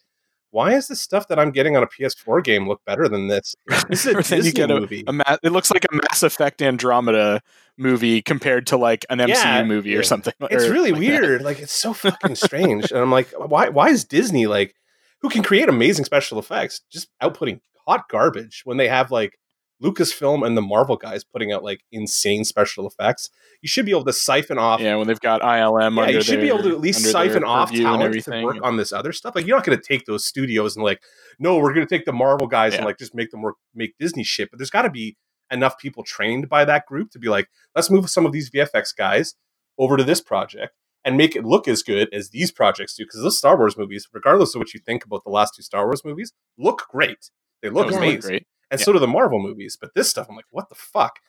why is this stuff that I'm getting on a PS4 game look better than this? This is a you get a- movie. A ma- it looks like a Mass Effect Andromeda movie compared to like an MCU Yeah, movie or something. it's or really like that. weird. Like it's so fucking strange. And I'm like, why why is Disney like who can create amazing special effects just outputting hot garbage when they have like Lucasfilm and the Marvel guys putting out like insane special effects? You should be able to siphon off Yeah, when they've got ILM yeah, you should be able to at least siphon off talent to work on this other stuff. Like you're not going to take those studios and like, no, we're going to take the Marvel guys and like just make them work, make Disney shit. But there's got to be enough people trained by that group to be like, let's move some of these VFX guys over to this project and make it look as good as these projects do. Because those Star Wars movies, regardless of what you think about the last two Star Wars movies, look great. They look Yeah. look amazing, great. And Yeah. so do the Marvel movies. But this stuff, I'm like, what the fuck?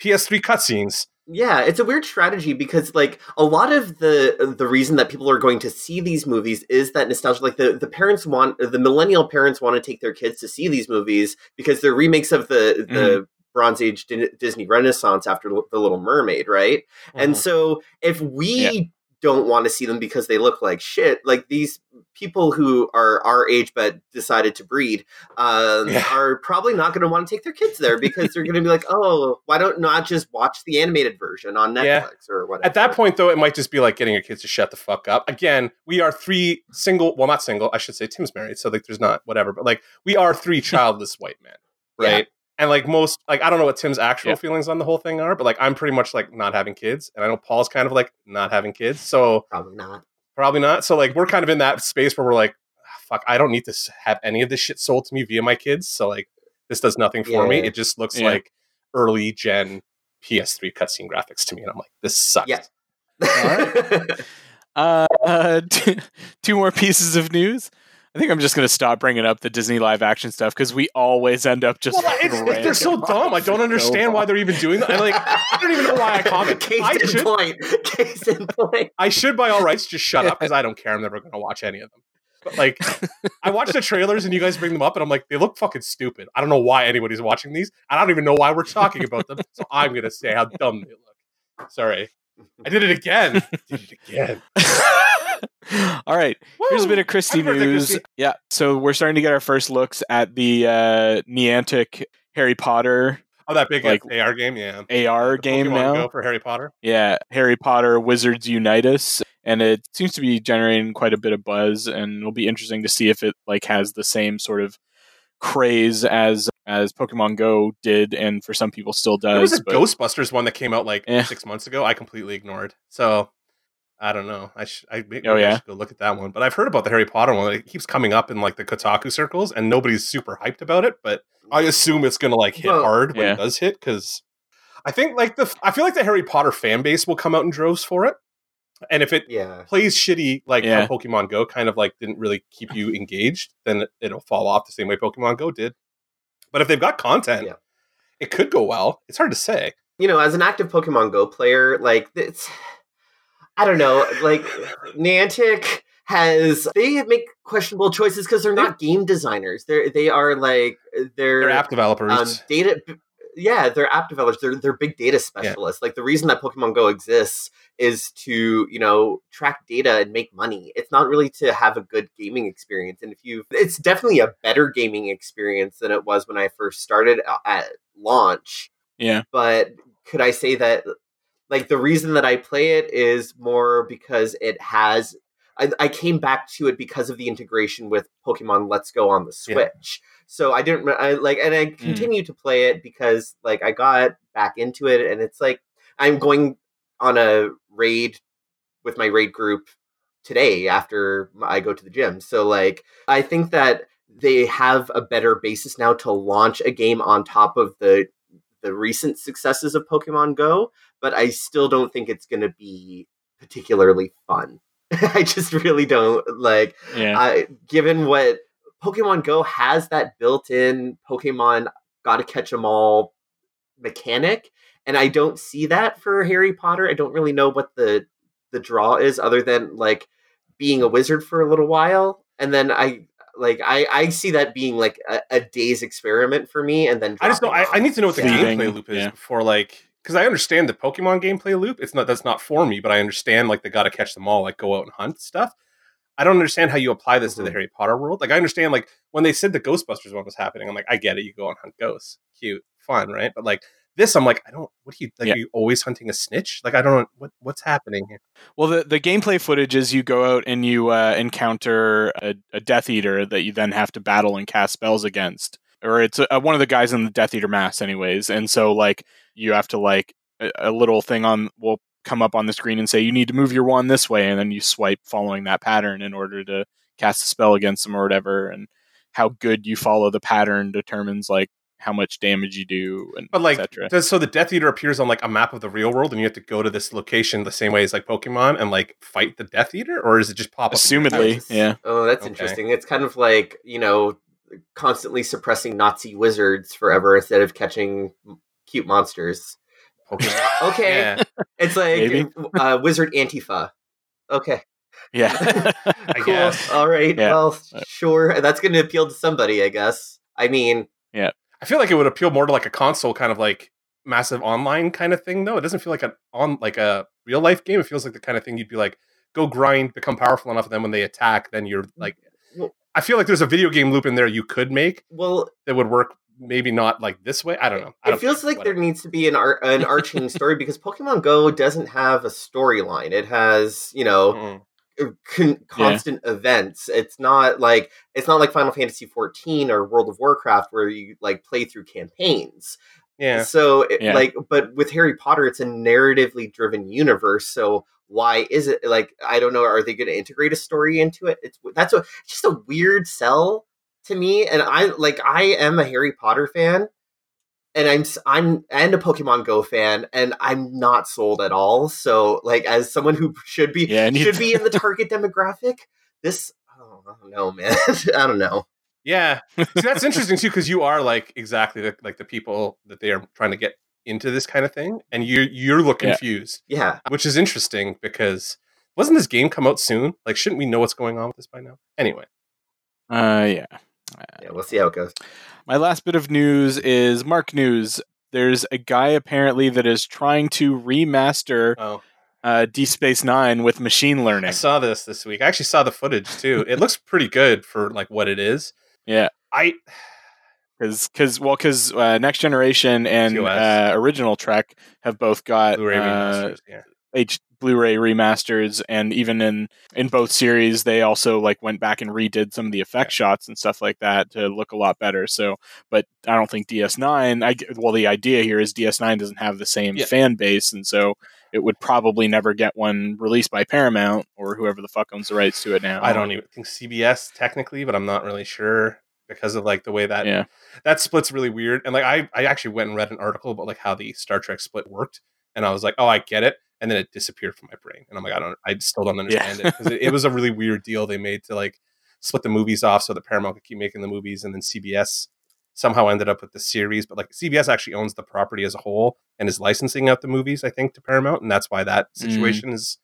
PS3 cutscenes. Yeah, it's a weird strategy because like a lot of the the reason that people are going to see these movies is that nostalgia. Like the the parents want the millennial parents want to take their kids to see these movies because they're remakes of the the mm-hmm. Bronze Age Disney Renaissance after the Little Mermaid, right? And mm-hmm. so if we Yeah. Don't want to see them because they look like shit, like these people who are our age but decided to breed um, Yeah. are probably not going to want to take their kids there because they're going to be like, oh, why don't not just watch the animated version on Netflix Yeah. or whatever? At that point, though, it might just be like getting your kids to shut the fuck up. Again, we are three single, well, not single, I should say Tim's married, so like there's not whatever, but like we are three childless white men, right? And like most, like I don't know what Tim's actual Yeah. feelings on the whole thing are, but like I'm pretty much like not having kids, and I know Paul's kind of like not having kids, so probably not. probably not. So like we're kind of in that space where we're like, "Ah, fuck, I don't need to have any of this shit sold to me via my kids, so like this does nothing for me. Yeah. It just looks Yeah. like early gen PS3 cutscene graphics to me, and I'm like, this sucks. Yeah. Uh, two, two more pieces of news. I think I'm just going to stop bringing up the Disney live action stuff because we always end up just. Well, it's, ranting they're so dumb. I don't so understand why they're even doing that. And like, I don't even know why I comment. Case I in should, point. Case in point. I should, by all rights, just shut up because I don't care. I'm never going to watch any of them. But like, I watch the trailers and you guys bring them up, and I'm like, they look fucking stupid. I don't know why anybody's watching these. I don't even know why we're talking about them. So I'm going to say how dumb they look. Sorry, I did it again. did it again. All right. Here's a bit of Christie news. Christy. Yeah. So we're starting to get our first looks at the uh, Niantic Harry Potter. Oh, that big Like- AR game, yeah. AR The game Pokemon now. Go for Harry Potter. Yeah, Harry Potter Wizards Unitus, and it seems to be generating quite a bit of buzz, and it'll be interesting to see if it like has the same sort of craze as as Pokemon Go did, and for some people still does. There was a but- Ghostbusters one that came out like Eh. six months ago. I completely ignored. So I don't know. I should. I, oh, maybe Oh, I yeah? should go look at that one. But I've heard about the Harry Potter one. It keeps coming up in like the Kotaku circles, and nobody's super hyped about it. But I assume it's gonna like hit Well, hard when yeah. it does hit because I think like the I feel like the Harry Potter fan base will come out in droves for it. And if it Yeah. plays shitty like Yeah. how Pokemon Go kind of like didn't really keep you engaged, then it, it'll fall off the same way Pokemon Go did. But if they've got content, Yeah. it could go well. It's hard to say. you know, as an active Pokemon Go player, like it's, I don't know, like Niantic has they make questionable choices because they're not game designers. They're they are like they're, They're app developers. um, data. Yeah, they're app developers. They're they're big data specialists. Like the reason that Pokemon Go exists is to you know track data and make money. It's not really to have a good gaming experience. And if you, it's definitely a better gaming experience than it was when I first started uh, at launch Yeah, but could I say that like the reason that I play it is more because it has I, I came back to it because of the integration with Pokemon Let's Go on the Yeah. Switch. So I didn't I like and I mm. continue to play it because like I got back into it and it's like I'm going on a raid with my raid group today after I go to the gym. So like I think that they have a better basis now to launch a game on top of the the recent successes of Pokemon Go, but I still don't think it's going to be particularly fun. I just really don't like yeah, I, given what Pokemon Go has that built-in Pokemon gotta catch them all mechanic, and I don't see that for Harry Potter. I don't really know what the the draw is other than like being a wizard for a little while, and then I like I I see that being like a, a day's experiment for me, and then I just know I, I need to know what the Fleeting, gameplay loop is yeah. before like because I understand the Pokemon gameplay loop. It's not that's not for me, but I understand like they got to catch them all, like go out and hunt stuff. I don't understand how you apply this to the Mhm. Harry Potter world. Like I understand like when they said the Ghostbusters one was happening, I'm like I get it. You go and hunt ghosts, cute, fun, right? But like this, I'm like I don't. What do you like? Yeah. Are you always hunting a snitch? Like I don't. What what's happening here? Well, the, the gameplay footage is you go out and you uh, encounter a, a Death Eater that you then have to battle and cast spells against, or it's uh one of the guys in the Death Eater mass anyways. And so, like, you have to like a, a little thing on will come up on the screen and say you need to move your wand this way, and then you swipe following that pattern in order to cast a spell against them or whatever. And how good you follow the pattern determines like how much damage you do, and But like, etc. does, so the Death Eater appears on like a map of the real world, and you have to go to this location the same way as like Pokemon and like fight the Death Eater, or is it just pop up? Assumedly, house? yeah. Oh, that's Okay. interesting. It's kind of like, you know, constantly suppressing Nazi wizards forever instead of catching cute monsters. Pokemon. Okay. Yeah. It's like Maybe. uh, wizard Antifa. Okay. Yeah. I cool. guess. All right. Yeah. Well, sure. That's going to appeal to somebody, I guess. I mean, I feel like it would appeal more to like a console kind of like massive online kind of thing though. It doesn't feel like an on like a real life game. It feels like the kind of thing you'd be like, go grind, become powerful enough, and then when they attack, then you're like Well- I feel like there's a video game loop in there you could make well, that would work maybe not like this way. I don't know. I it don't feels care. like Whatever. there needs to be an ar- an arching story because Pokemon Go doesn't have a storyline. It has, you know, Mm. Uh, con- constant events. It's not like it's not like Final Fantasy 14 or World of Warcraft where you like play through campaigns. Yeah. So it, Yeah. like but with Harry Potter it's a narratively driven universe. So why is it like I don't know are they going to integrate a story into it? It's that's a just a weird sell to me and I like I am a Harry Potter fan and I'm I'm and a Pokemon Go fan, and I'm not sold at all. So, like, as someone who should be Yeah, should be in the target demographic, this oh, I don't know, man. I don't know. Yeah, See, that's interesting too because you are like exactly the, like the people that they are trying to get into this kind of thing, and you you look Yeah. confused, Yeah, which is interesting because wasn't this game come out soon? Like, shouldn't we know what's going on with this by now? Anyway, Uh, yeah. yeah. We'll see how it goes. My last bit of news is Mark News. There's a guy apparently that is trying to remaster oh, uh, D Space Nine with machine learning. I saw this this week. I actually saw the footage too. It looks pretty good for like what it is. Yeah. I because because well because uh, Next Generation and uh, Original Trek have both got Blu-ray uh, remasters. Yeah. H Blu-ray remasters, and even in in both series, they also like went back and redid some of the effect shots and stuff like that to look a lot better. So, but I don't think DS9. I well, the idea here is DS9 doesn't have the same Yeah. fan base, and so it would probably never get one released by Paramount or whoever the fuck owns the rights to it now. I don't even think CBS technically, but I'm not really sure because of like the way that Yeah, that split's really weird. And like I, I actually went and read an article about like how the Star Trek split worked, and I was like, oh, I get it. And then it disappeared from my brain, and I'm like, I don't, I still don't understand it because it, it was a really weird deal they made to like split the movies off so that Paramount could keep making the movies, and then CBS somehow ended up with the series. But like CBS actually owns the property as a whole and is licensing out the movies, I think, to Paramount, and that's why that Mm. situation is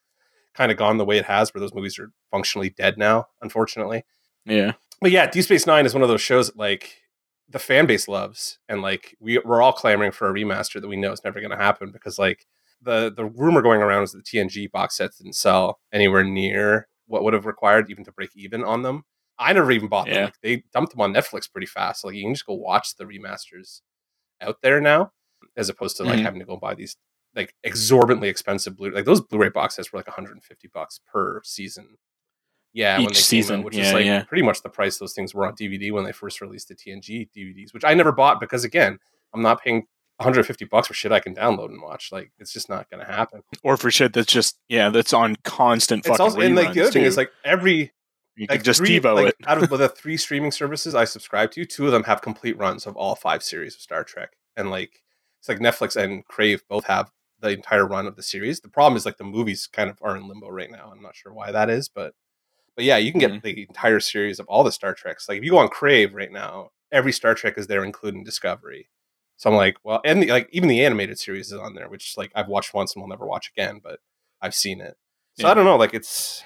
kind of gone the way it has, where those movies are functionally dead now, unfortunately yeah, but yeah, Deep Space Nine is one of those shows that like the fan base loves, and like we we're all clamoring for a remaster that we know is never going to happen because like the the rumor going around is that the TNG box sets didn't sell anywhere near what would have required even to break even on them. I never even bought them. Yeah. Like, they dumped them on Netflix pretty fast. Like you can just go watch the remasters out there now, as opposed to like Mhm. having to go buy these like exorbitantly expensive blue like those Blu-ray box sets were like 150 bucks per season. Yeah, Each season. which Yeah, is like yeah. pretty much the price those things were on DVD when they first released the TNG DVDs, which I never bought because again, I'm not paying 150 bucks for shit I can download and watch. Like it's just not going to happen. or for shit that's just yeah, that's on constant It's fucking also and like the other thing too. is like every you like just three, TiVo like, it. out of the three streaming services I subscribe to, two of them have complete runs of all five series of Star Trek, and like it's like Netflix and Crave both have the entire run of the series. The problem is like the movies kind of are in limbo right now. I'm not sure why that is, but but yeah, you can get Mhm. the entire series of all the Star Treks. Like if you go on Crave right now, every Star Trek is there, including Discovery. So I'm like, well, and the, like even the animated series is on there, which like I've watched once and will never watch again, but I've seen it. So Yeah. I don't know, like it's.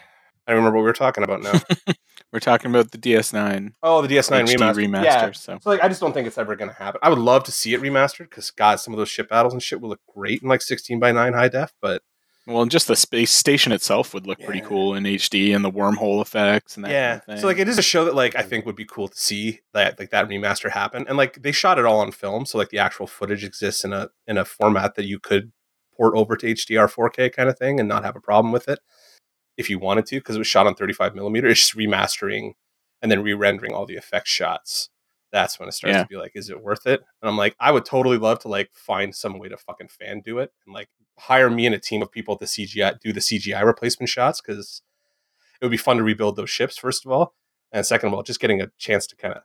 I don't remember what we were talking about now. We're talking about the DS9 Oh, the DS9 HD remaster. remaster. Yeah. So So like, I just don't think it's ever going to happen. I would love to see it remastered because God, some of those ship battles and shit will look great in like 16 by 9 high def. But well, and just the space station itself would look pretty cool in HD and the wormhole effects and that yeah, kind of so like it is a show that like I think would be cool to see that like that remaster happen. And like they shot it all on film, so like the actual footage exists in a in a format that you could port over to HDR 4K kind of thing and not have a problem with it if you wanted to because it was shot on 35 millimeter. It's just remastering and then re-rendering all the effect shots. That's when it starts Yeah. to be like, is it worth it? And I'm like, I would totally love to like find some way to fucking fan do it and like hire me and a team of people to CGI do the CGI replacement shots because it would be fun to rebuild those ships first of all, and second of all, just getting a chance to kind of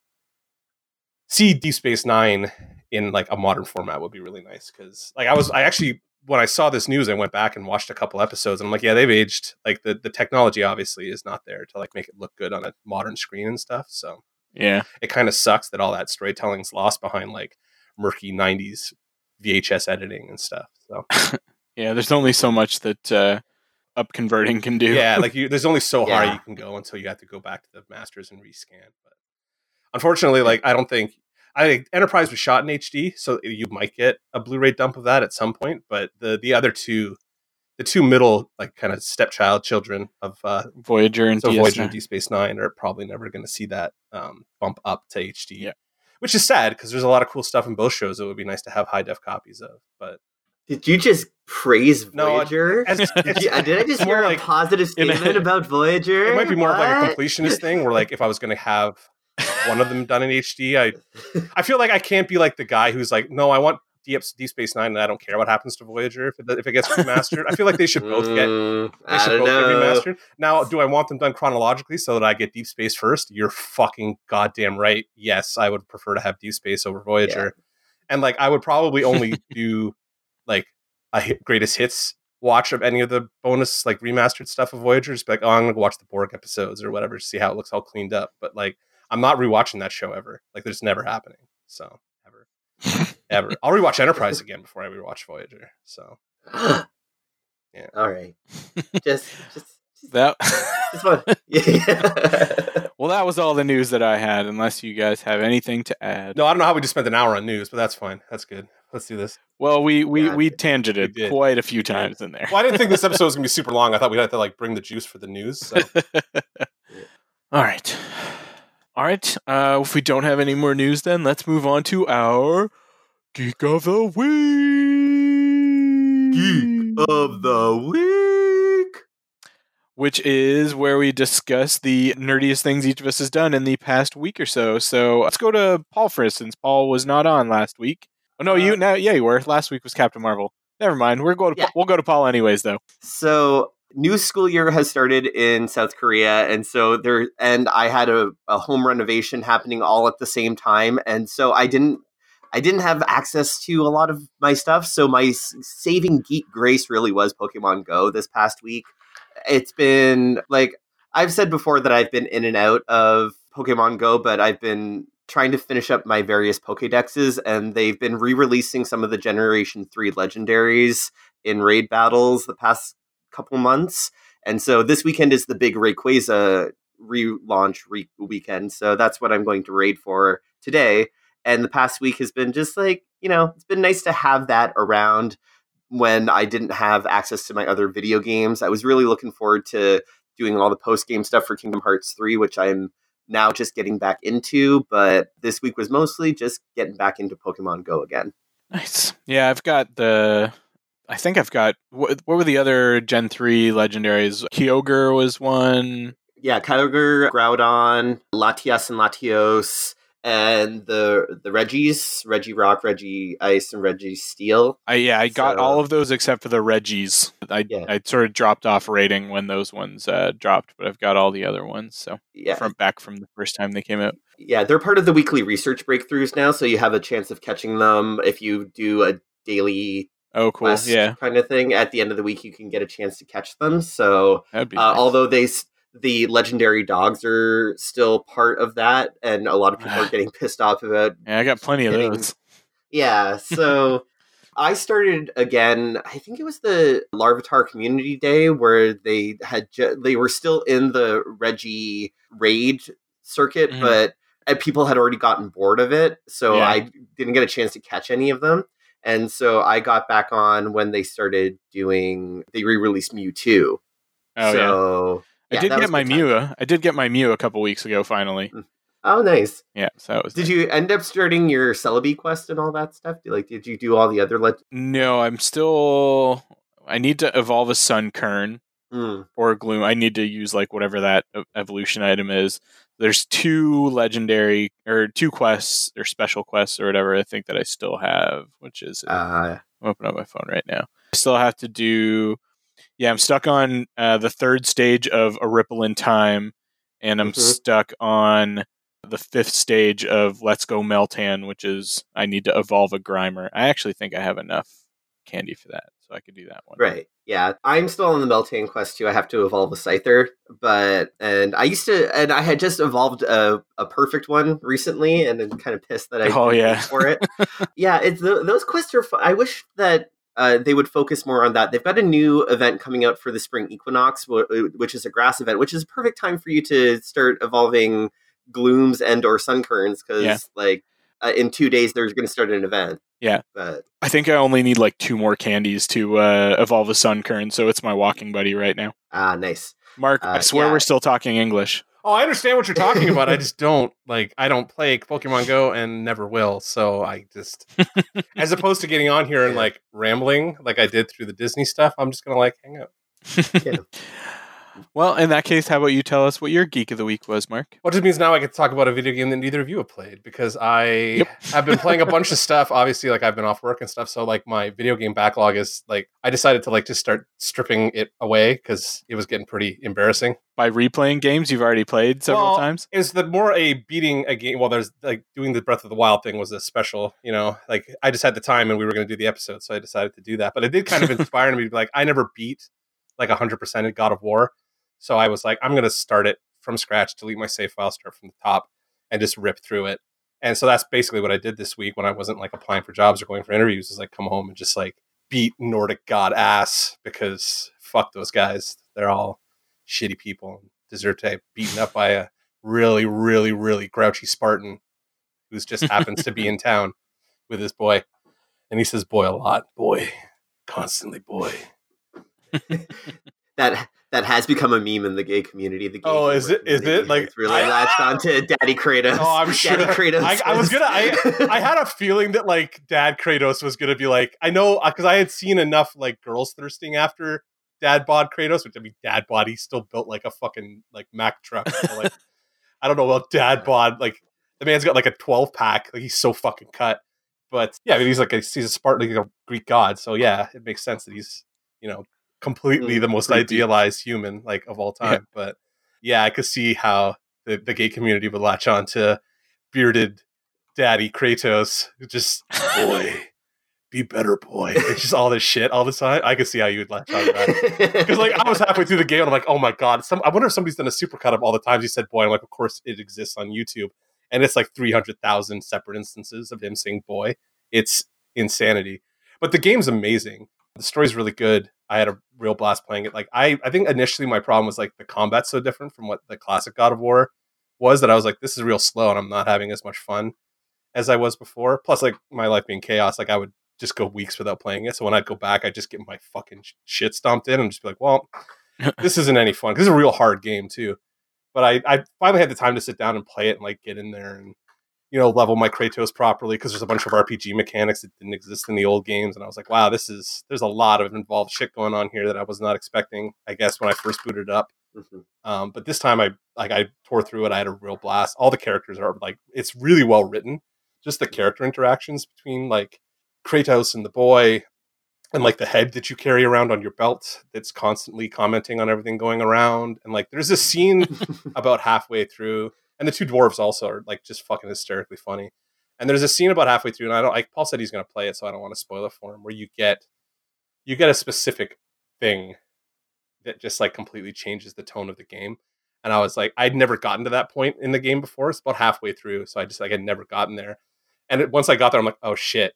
see Deep Space Nine in like a modern format would be really nice because like I was I actually when I saw this news I went back and watched a couple episodes and I'm like yeah they've aged like the the technology obviously is not there to like make it look good on a modern screen and stuff so yeah, it kind of sucks that all that storytelling's lost behind like murky 90s VHS editing and stuff so yeah. There's only so much that uh, up converting can do. yeah like you there's only so high Yeah. you can go until you have to go back to the masters and rescan but unfortunately like i don't think i think enterprise was shot in hd so you might get a blu-ray dump of that at some point but the the other two the two middle like kind of stepchild children of uh Voyager and so DS9. voyager and deep space nine are probably never going to see that um bump up to hd Yeah. which is sad because there's a lot of cool stuff in both shows that would be nice to have high def copies of but Did you just praise No, I- Voyager? as- did, you- did I just hear like- a positive statement about Voyager? it might be more of like a completionist thing where like if i was going to have one of them done in hd i I feel like I can't be like the guy who's like, no, I want Deep, Deep Space Nine, and I don't care what happens to Voyager if it, if it gets remastered. I feel like they should both get Mm, they I should both know. get remastered. Now, do I want them done chronologically so that I get Deep Space first? You're fucking goddamn right. Yes, I would prefer to have Deep Space over Voyager, and like I would probably only do like a hit, greatest hits watch of any of the bonus like remastered stuff of Voyager. Just be like, oh, I'm gonna watch the Borg episodes or whatever to see how it looks all cleaned up. But like, I'm not rewatching that show ever. Like, there's never happening. So ever, ever. I'll rewatch Enterprise again before I rewatch Voyager. So Yeah. All right. Just, just, That just want. Yeah. well, that was all the news that I had. Unless you guys have anything to add. no, I don't know how we just spent an hour on news, but that's fine. That's good. Let's do this. Well, we we Yeah. we tangented We quite a few times in there. Well, I didn't think this episode was gonna be super long. I thought we'd have to like bring the juice for the news. So All right. All right. Uh, if we don't have any more news, then let's move on to our Geek of the Week. Geek of the week. which is where we discuss the nerdiest things each of us has done in the past week or so. So let's go to Paul for instance. Paul was not on last week. Oh no, you uh, now yeah, you were. Last week was Captain Marvel. Never mind. We're going to Yeah. we'll go to Paul anyways though. So new school year has started in South Korea, and so there and I had a, a home renovation happening all at the same time, and so I didn't I didn't have access to a lot of my stuff. So my saving geek grace really was Pokemon Go this past week. It's been like I've said before that I've been in and out of Pokemon Go, but I've been trying to finish up my various Pokedexes, and they've been re-releasing some of the Generation Three legendaries in raid battles the past couple months. And so this weekend is the big Rayquaza relaunch re- weekend. So that's what I'm going to raid for today. And the past week has been just like, you know, it's been nice to have that around when I didn't have access to my other video games. I was really looking forward to doing all the post game stuff for Kingdom Hearts 3, which I'm now just getting back into. But this week was mostly just getting back into Pokemon Go again. Nice. Yeah, I've got the. I think I've got. What, what were the other Gen three legendaries? Kyogre was one. yeah, Kyogre, Groudon, Latias and Latios, and the the Regis, Reggie Rock, Regice, and Registeel. I yeah, I got So- all of those except for the Regis. I Yeah. I sort of dropped off rating when those ones uh, dropped, but I've got all the other ones. So Yeah, from back from the first time they came out. yeah, they're part of the weekly research breakthroughs now, so you have a chance of catching them if you do a daily Oh, cool. Yeah, kind of thing. At the end of the week, you can get a chance to catch them. So. Uh, nice. Although they, the legendary dogs are still part of that, and a lot of people are getting pissed off about yeah, I got plenty of those. Yeah, so I started again. I think it was the Larvitar Community Day where they had ju- they were still in the Regi raid circuit, Mhm. but uh, people had already gotten bored of it, so Yeah. I didn't get a chance to catch any of them. And so I got back on when they started doing. They re-released Mewtwo. Oh yeah. I did get my. Mew. I did get my Mew a couple weeks ago. Finally. Oh, nice. Yeah. So that was. Did you end up starting your Celebi quest and all that stuff? Like, did you do all the other? Le- No, I'm still. I need to evolve a Sunkern. Mm. or a gloom i need to use like whatever that evolution item is there's two legendary or two quests or special quests or whatever i think that i still have which is Uh, i'm opening up my phone right now i still have to do yeah i'm stuck on uh, the third stage of a ripple in time and i'm Mhm. stuck on the fifth stage of let's go meltan which is i need to evolve a grimer i actually think i have enough candy for that so i could do that one Right. Yeah. I'm still on the Meltan quest too. I have to evolve a Scyther, but and I used to and I had just evolved a, a perfect one recently and I'm kind of pissed that I Oh, yeah. for it. yeah, it's th- those quests are I wish that uh, they would focus more on that. They've got a new event coming out for the spring equinox, wh- which is a grass event, which is a perfect time for you to start evolving glooms and or sunkerns because Yeah. like uh, in two days there's going to start an event. Yeah. but I think I only need like two more candies to uh, evolve a Sunkern, so it's my walking buddy right now. ah, nice. Mark, I Uh, swear yeah. we're still talking English. Oh, I understand what you're talking about. I just don't like. I don't play Pokemon Go and never will. So I just, as opposed to getting on here and like rambling like I did through the Disney stuff, I'm just gonna like hang out. Yeah. Well, in that case, how about you tell us what your geek of the week was, Mark? What just means now I get to talk about a video game that neither of you have played because I Yep. have been playing a bunch of stuff. Obviously, like I've been off work and stuff, so like my video game backlog is like I decided to like just start stripping it away because it was getting pretty embarrassing. By replaying games you've already played several Well, times? Is the more a beating a game? Well, there's like doing the Breath of the Wild thing was a special, you know. Like I just had the time and we were going to do the episode, so I decided to do that. But it did kind of inspire me to be like, I never beat like 100 percent at God of War, so I was like, I'm going to start it from scratch, delete my save file, start from the top, and just rip through it. And so that's basically what I did this week when I wasn't like applying for jobs or going for interviews. Is like come home and just like beat Nordic God ass because fuck those guys. They're all shitty people and deserve to be beaten up by a really, really, really grouchy Spartan who's just happens to be in town with his boy. And he says boy a lot. Boy. Constantly boy. that that has become a meme in the gay community. The gay oh, is it? Is it like it's really I, latched onto Daddy Kratos? Oh, I'm sure. Daddy Kratos. I, I was gonna. I, I had a feeling that like Dad Kratos was gonna be like. I know uh, because I had seen enough like girls thirsting after Dad bod Kratos, which I mean, Dad bod. He's still built like a fucking like Mack truck. So, like, I don't know about Dad bod. Like the man's got like a 12 pack. Like he's so fucking cut. But yeah, I mean, he's like a, he's a Spartan, like a Greek god. So yeah, it makes sense that he's you know completely mm, the most idealized human like of all time. Yeah. But yeah, I could see how the, the gay community would latch on to bearded daddy Kratos, just boy, be better, boy. It's just all this shit all the time. I could see how you would latch on to that. Because like I was halfway through the game, and I'm like, oh my god, some I wonder if somebody's done a supercut of all the times he said boy. I'm like, of course it exists on YouTube, and it's like three hundred thousand separate instances of him saying boy. It's insanity. But the game's amazing. The story's really good. I had a real blast playing it. Like I, I think initially my problem was like the combat's so different from what the classic God of War was that I was like, this is real slow and I'm not having as much fun as I was before. Plus, like my life being chaos, like I would just go weeks without playing it. So when I'd go back, I'd just get my fucking shit stomped in and just be like, well, this isn't any fun. This is a real hard game too. But I, I finally had the time to sit down and play it and like get in there and you know, level my Kratos properly because there's a bunch of RPG mechanics that didn't exist in the old games. And I was like, wow, this is, there's a lot of involved shit going on here that I was not expecting, I guess, when I first booted up. Mm-hmm. Um, but this time I, like, I tore through it. I had a real blast. All the characters are like, it's really well written. Just the character interactions between like Kratos and the boy and like the head that you carry around on your belt that's constantly commenting on everything going around. And like, there's a scene about halfway through and the two dwarves also are like just fucking hysterically funny. And there's a scene about halfway through, and I don't like Paul said he's gonna play it, so I don't want to spoil it for him, where you get you get a specific thing that just like completely changes the tone of the game. And I was like, I'd never gotten to that point in the game before. It's about halfway through, so I just like had never gotten there. And it, once I got there, I'm like, oh shit,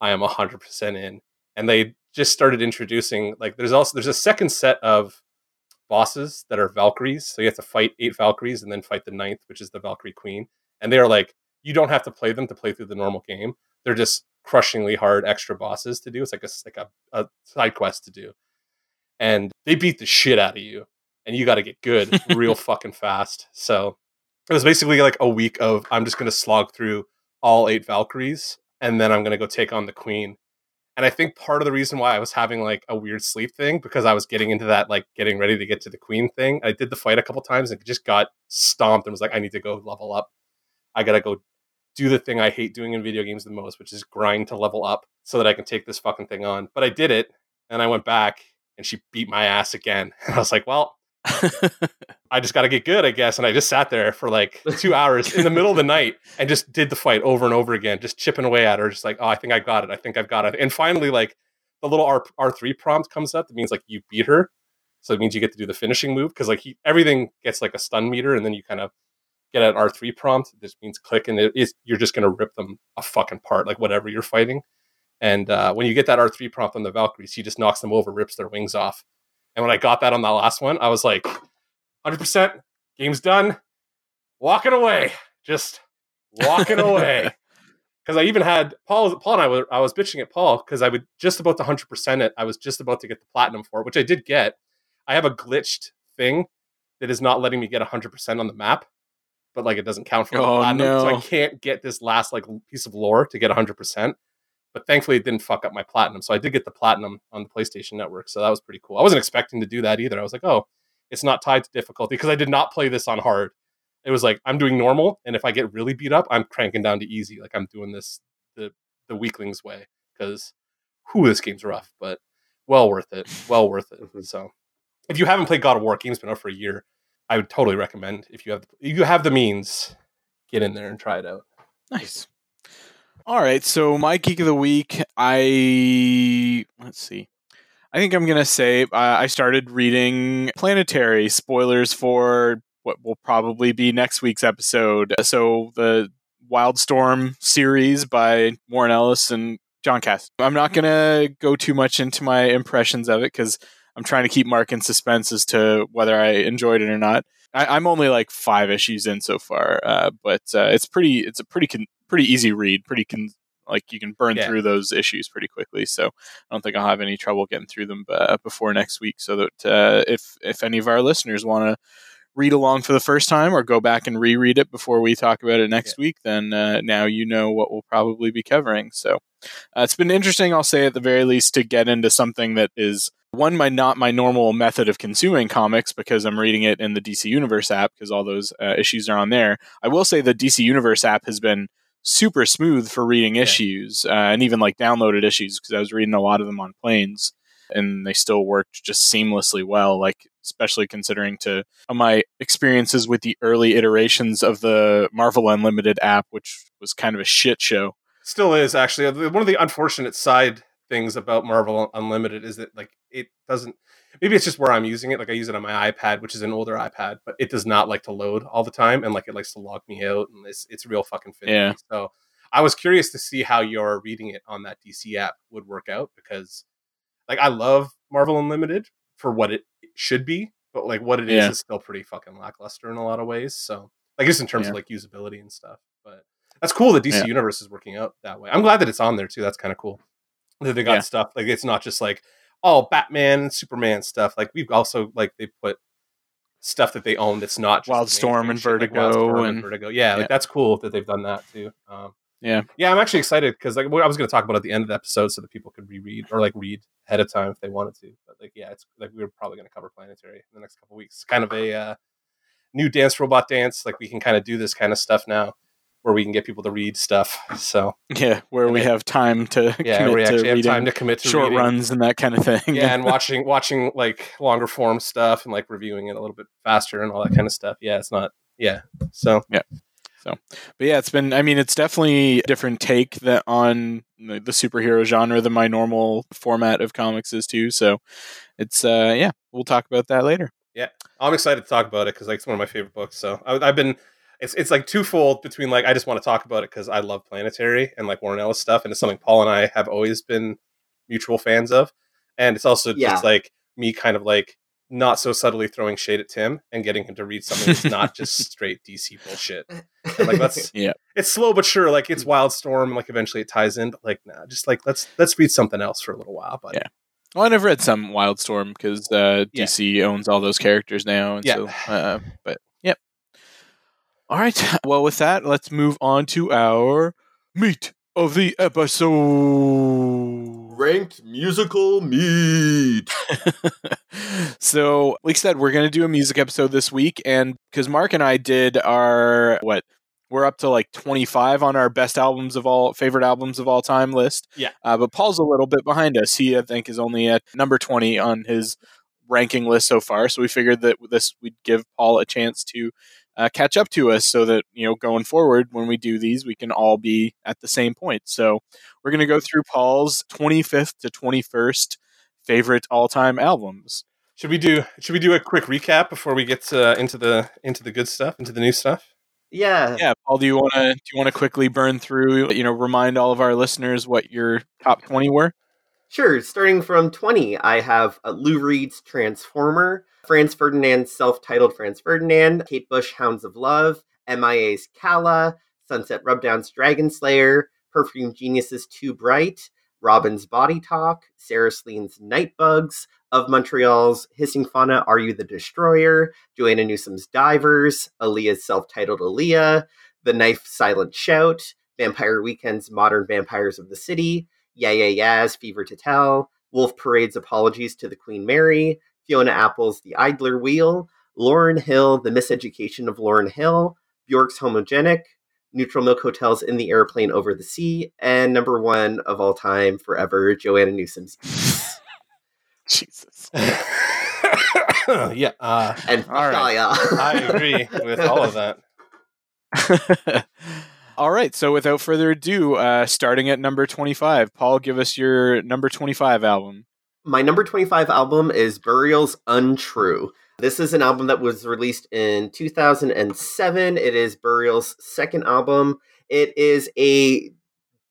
I am hundred percent in. And they just started introducing like there's also there's a second set of bosses that are Valkyries. So you have to fight eight Valkyries and then fight the ninth, which is the Valkyrie Queen. And they are like, you don't have to play them to play through the normal game. They're just crushingly hard extra bosses to do. It's like a like a, a side quest to do. And they beat the shit out of you. And you got to get good real fucking fast. So it was basically like a week of I'm just going to slog through all eight Valkyries and then I'm going to go take on the queen and I think part of the reason why I was having like a weird sleep thing because I was getting into that like getting ready to get to the queen thing. I did the fight a couple times and just got stomped and was like, I need to go level up. I gotta go do the thing I hate doing in video games the most, which is grind to level up so that I can take this fucking thing on. But I did it and I went back and she beat my ass again. And I was like, well, I just got to get good, I guess. And I just sat there for like two hours in the middle of the night and just did the fight over and over again, just chipping away at her, just like, oh, I think I got it. I think I've got it. And finally, like the little R R three prompt comes up. That means like you beat her, so it means you get to do the finishing move because like he, everything gets like a stun meter, and then you kind of get an R three prompt. This means click, and it is you're just gonna rip them a fucking part, like whatever you're fighting. And uh, when you get that R three prompt on the Valkyries, he just knocks them over, rips their wings off and when I got that on that last one, I was like, 100%, game's done, walking away, just walking away. Because I even had Paul, Paul and I were, I was bitching at Paul because I would just about to 100% it. I was just about to get the platinum for it, which I did get. I have a glitched thing that is not letting me get 100% on the map, but like it doesn't count for oh, platinum. No. So I can't get this last like piece of lore to get 100% but thankfully it didn't fuck up my platinum. So I did get the platinum on the PlayStation Network. So that was pretty cool. I wasn't expecting to do that either. I was like, oh, it's not tied to difficulty because I did not play this on hard. It was like I'm doing normal, and if I get really beat up, I'm cranking down to easy. Like I'm doing this the the weaklings way because who this game's rough, but well worth it. Well worth it. Mm-hmm. So if you haven't played God of War, game's been out for a year. I would totally recommend if you have if you have the means, get in there and try it out. Nice. All right, so my geek of the week, I let's see. I think I'm gonna say uh, I started reading Planetary spoilers for what will probably be next week's episode. So the Wildstorm series by Warren Ellis and John Cass. I'm not gonna go too much into my impressions of it because I'm trying to keep Mark in suspense as to whether I enjoyed it or not. I, am only like five issues in so far, uh, but uh, it's pretty. It's a pretty con- pretty easy read, pretty con- like you can burn Yeah. through those issues pretty quickly. So I don't think I'll have any trouble getting through them uh, before next week. So that uh, if if any of our listeners want to read along for the first time or go back and reread it before we talk about it next week, then uh, now you know what we'll probably be covering. So uh, it's been interesting, I'll say at the very least, to get into something that is one my not my normal method of consuming comics because I'm reading it in the DC Universe app because all those uh, issues are on there. I will say the DC Universe app has been super smooth for reading Yeah. issues uh, and even like downloaded issues because I was reading a lot of them on planes and they still worked just seamlessly well like especially considering to my experiences with the early iterations of the Marvel Unlimited app which was kind of a shit show. Still is actually Uh, one of the unfortunate side things about Marvel Unlimited is that like it doesn't. Maybe it's just where I'm using it. Like I use it on my iPad, which is an older iPad, but it does not like to load all the time, and like it likes to log me out, and it's it's real fucking finicky. Yeah. So I was curious to see how your reading it on that DC app would work out because, like, I love Marvel Unlimited for what it should be, but like what it is Yeah. is still pretty fucking lackluster in a lot of ways. So like just in terms Yeah. of like usability and stuff, but that's cool that DC Yeah. Universe is working out that way. I'm glad that it's on there too. That's kind of cool. That they got stuff like it's not just like all Batman and Superman stuff. Like we've also like they put stuff that they own that's not just Wildstorm and shit, like Wildstorm Vertigo and Vertigo. Yeah, like that's cool that they've done that too. Um, Yeah. yeah, I'm actually excited because like what I was going to talk about at the end of the episode, so that people could reread or like read ahead of time if they wanted to. But like, yeah, it's like we are probably going to cover Planetary in the next couple weeks. It's kind of a uh, new dance robot dance. Like we can kind of do this kind of stuff now, where we can get people to read stuff. So Yeah, where And we have time to yeah, commit we to actually have reading time to commit to short reading. runs and that kind of thing. yeah, and watching watching like longer form stuff and like reviewing it a little bit faster and all that kind of stuff. Yeah, it's not. Yeah, so yeah. So, But yeah, it's been. I mean, it's definitely a different take that on the the superhero genre than my normal format of comics is too. So it's uh yeah, we'll talk about that later. Yeah, I'm excited to talk about it because like it's one of my favorite books. So I, I've been. It's, it's like twofold between like I just want to talk about it because I love Planetary and like Warren Ellis stuff and it's something Paul and I have always been mutual fans of, and it's also Yeah. just like me kind of like not so subtly throwing shade at Tim and getting him to read something that's not just straight DC bullshit. And, like let's Yeah. it's slow but sure. Like it's Wildstorm. Like eventually it ties in. But like nah, just like let's let's read something else for a little while. But Yeah. Well, I never read some Wildstorm because uh, Yeah. DC owns all those characters now, and Yeah. so. Uh, but yep. All right. Well, with that, let's move on to our meat of the episode. Ranked musical meat. so, like I said, we're going to do a music episode this week. And because Mark and I did our, what, we're up to like 25 on our best albums of all, favorite albums of all time list. Yeah. Uh, but Paul's a little bit behind us. He, I think, is only at number 20 on his ranking list so far. So we figured that this, we'd give Paul a chance to uh, catch up to us so that, you know, going forward, when we do these, we can all be at the same point. So we're going to go through Paul's 25th to 21st favorite all-time albums. should we do should we do a quick recap before we get uh, into the into the good stuff into the new stuff? Yeah. Yeah, Paul, do you want to do you want to quickly burn through, you know, remind all of our listeners what your top 20 were? Sure. Starting from 20, I have uh, Lou Reed's Transformer, Franz Ferdinand's self titled Franz Ferdinand, Kate Bush Hounds of Love, MIA's Kala, Sunset Rubdown's Dragon Slayer, Perfume Genius's Too Bright, Robyn's Body Talk, Sarah Slean's Night Bugs, Of Montreal's Hissing Fauna Are You the Destroyer, Joanna Newsom's Divers, Aaliyah's self titled Aaliyah, The Knife Silent Shout, Vampire Weekend's Modern Vampires of the City, Yeah Yeah Yeah's Fever to Tell, Wolf Parade's Apologies to the Queen Mary, Fiona Apple's The Idler Wheel, Lauryn Hill, The Miseducation of Lauryn Hill, Bjork's Homogenic, Neutral Milk Hotel's In the Airplane Over the Sea, and number one of all time forever, Joanna Newsom's Jesus. yeah, uh, And All right. fuck. I agree with all of that. all right, so without further ado, uh, starting at number 25, Paul, give us your number 25 album. My number 25 album is Burial's Untrue. This is an album that was released in 2007. It is Burial's second album. It is a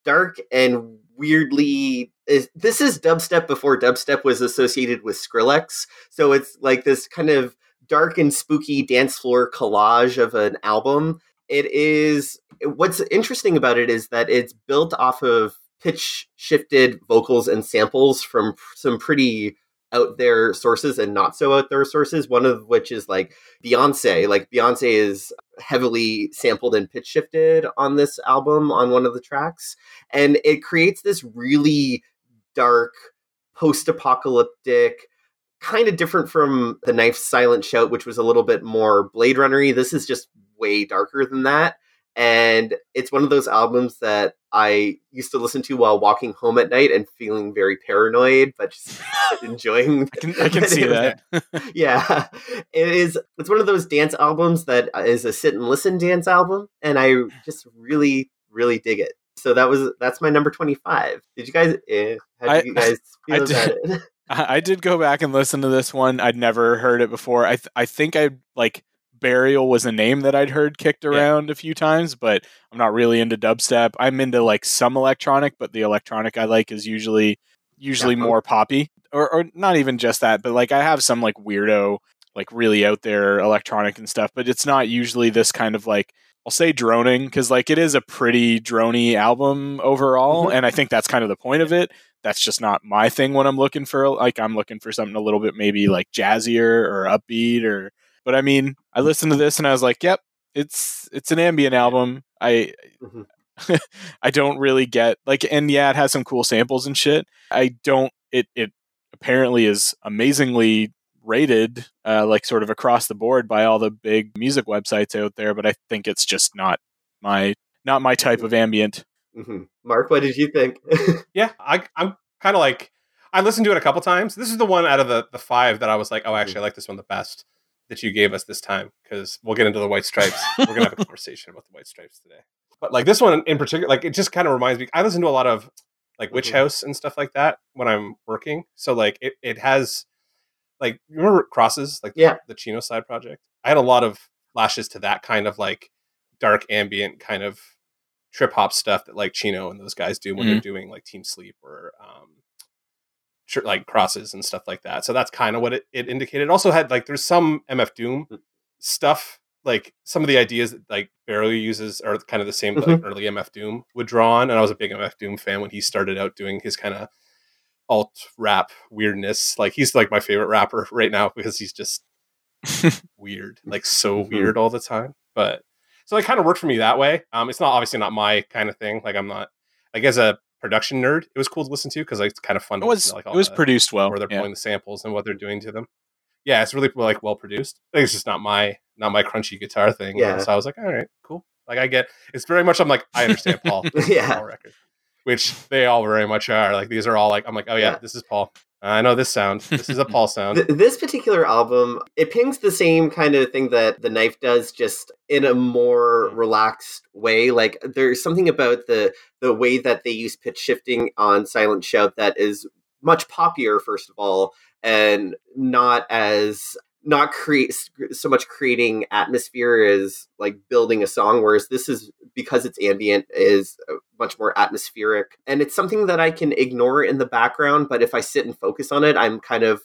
dark and weirdly is this is dubstep before dubstep was associated with Skrillex. So it's like this kind of dark and spooky dance floor collage of an album. It is what's interesting about it is that it's built off of pitch shifted vocals and samples from some pretty out there sources and not so out there sources. One of which is like Beyonce. Like Beyonce is heavily sampled and pitch shifted on this album on one of the tracks. And it creates this really dark, post apocalyptic, kind of different from the Knife Silent Shout, which was a little bit more Blade Runnery. This is just way darker than that. And it's one of those albums that I used to listen to while walking home at night and feeling very paranoid, but just enjoying. I can, I can see that. yeah, it is. It's one of those dance albums that is a sit and listen dance album, and I just really, really dig it. So that was that's my number twenty five. Did you guys? Eh, how did I- you guys feel I about did- it? I I did go back and listen to this one. I'd never heard it before. I th- I think I like Burial was a name that I'd heard kicked around a few times, but I'm not really into dubstep. I'm into like some electronic, but the electronic I like is usually usually Yeah. more poppy, or or not even just that, but like I have some like weirdo, like really out there electronic and stuff, but it's not usually this kind of like I'll say droning because like it is a pretty drony album overall, Mhm. and I think that's kind of the point of it. That's just not my thing when I'm looking for like I'm looking for something a little bit maybe like jazzier or upbeat or. But I mean, I listened to this and I was like, "Yep, it's it's an ambient album." I Mhm. I don't really get like, and yeah, it has some cool samples and shit. I don't. It it apparently is amazingly rated, uh, like sort of across the board by all the big music websites out there. But I think it's just not my not my type of ambient. Mhm. Mark, what did you think? Yeah, I, I'm kind of like I listened to it a couple times. This is the one out of the the five that I was like, oh, actually, I like this one the best that you gave us this time because we'll get into the White Stripes. We're gonna have a conversation about the White Stripes today. But like this one in particular, like it just kind of reminds me. I listen to a lot of like Witch Mhm. House and stuff like that when I'm working. So like it it has like you remember Crosses like Yeah. the Chino side project. I had a lot of flashes to that kind of like dark ambient kind of trip hop stuff that like Chino and those guys do when they're doing like Team Sleep or um like crosses and stuff like that. So that's kind of what it, it indicated. It also had like there's some MF Doom Mm. stuff like some of the ideas that like Burial uses are kind of the same Mm-hmm. like early MF Doom would draw on. And I was a big MF Doom fan when he started out doing his kind of alt rap weirdness. Like he's like my favorite rapper right now because he's just weird, like so Mhm. weird all the time. But so it kind of worked for me that way. Um, it's not obviously not my kind of thing. Like I'm not like as a production nerd, it was cool to listen to because like, it's kind of fun. It to was listen to, like all it was the- produced well. where they're yeah. pulling the samples and what they're doing to them. Yeah, it's really like well produced. I think it's just not my not my crunchy guitar thing. Yeah. So I was like, all right, cool. Like I get it's very much I'm like, I understand Paul. This is a Yeah. Paul record. Which they all very much are. Like these are all like I'm like, oh yeah, Yeah. this is Paul. I know this sound. This is a Paul sound. Th- this particular album, it pings the same kind of thing that the knife does, just in a more mm-hmm. relaxed way. Like there's something about the the way that they use pitch shifting on Silent Shout that is much poppier, first of all, and not as not create so much creating atmosphere as like building a song whereas this is because it's ambient is uh, much more atmospheric. And it's something that i can ignore in the background but if i sit and focus on it i'm kind of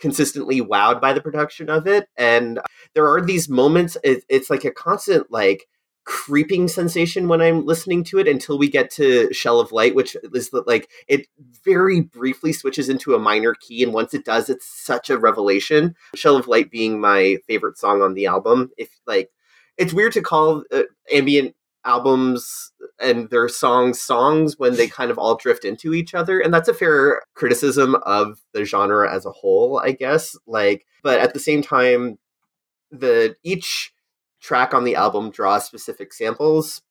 consistently wowed by the production of it. And there are these moments it, it's like a constant like creeping sensation when i'm listening to it until we get to shell of light which is like it very briefly switches into a minor key and once it does it's such a revelation. Shell of light being my favorite song on the album if like it's weird to call uh, ambient albums and their songs songs when they kind of all drift into each other and that's a fair criticism of the genre as a whole i guess like but at the same time the each track on the album draws specific samples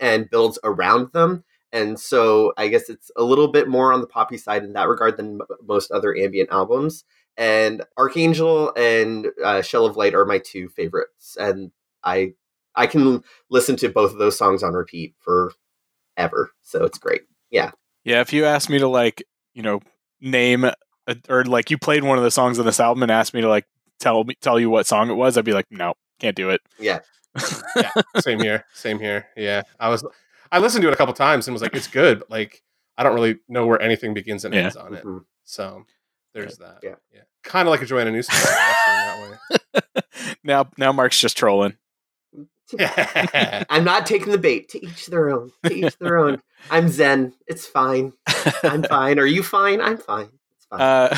and builds around them. And so i guess it's a little bit more on the poppy side in that regard than m- most other ambient albums. And archangel and uh, shell of light are my two favorites and i i can listen to both of those songs on repeat for ever so it's great. Yeah, Yeah. if you asked me to like, you know, name a, or like you played one of the songs on this album and asked me to like tell me tell you what song it was, I'd be like, no, can't do it. yeah yeah, same here. Same here. Yeah. I was I listened to it a couple times and was like, it's good, but like I don't really know where anything begins and Yeah. ends on it. Mhm. So there's that. Yeah. Yeah. Kind of like a Joanna Newsom song, actually, in that way. now, now Mark's just trolling. I'm not taking the bait. To each their own. To each their own. I'm Zen. It's fine. I'm fine. Are you fine? I'm fine. It's fine. Uh,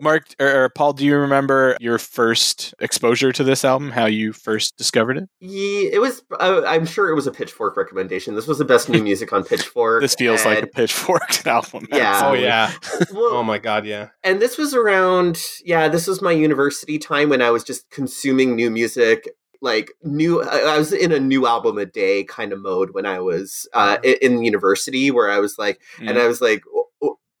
Mark or, or Paul, do you remember your first exposure to this album? How you first discovered it? yeah, it was. Uh, I'm sure it was a Pitchfork recommendation. This was the best new music on Pitchfork. This feels like a and- pitchfork album. Yeah. oh yeah. well, Oh my god, yeah. and this was around yeah this was my university time when i was just consuming new music like new i I was in a new album a day kind of mode when i was uh, in university where i was like and Mm. i was like o- o-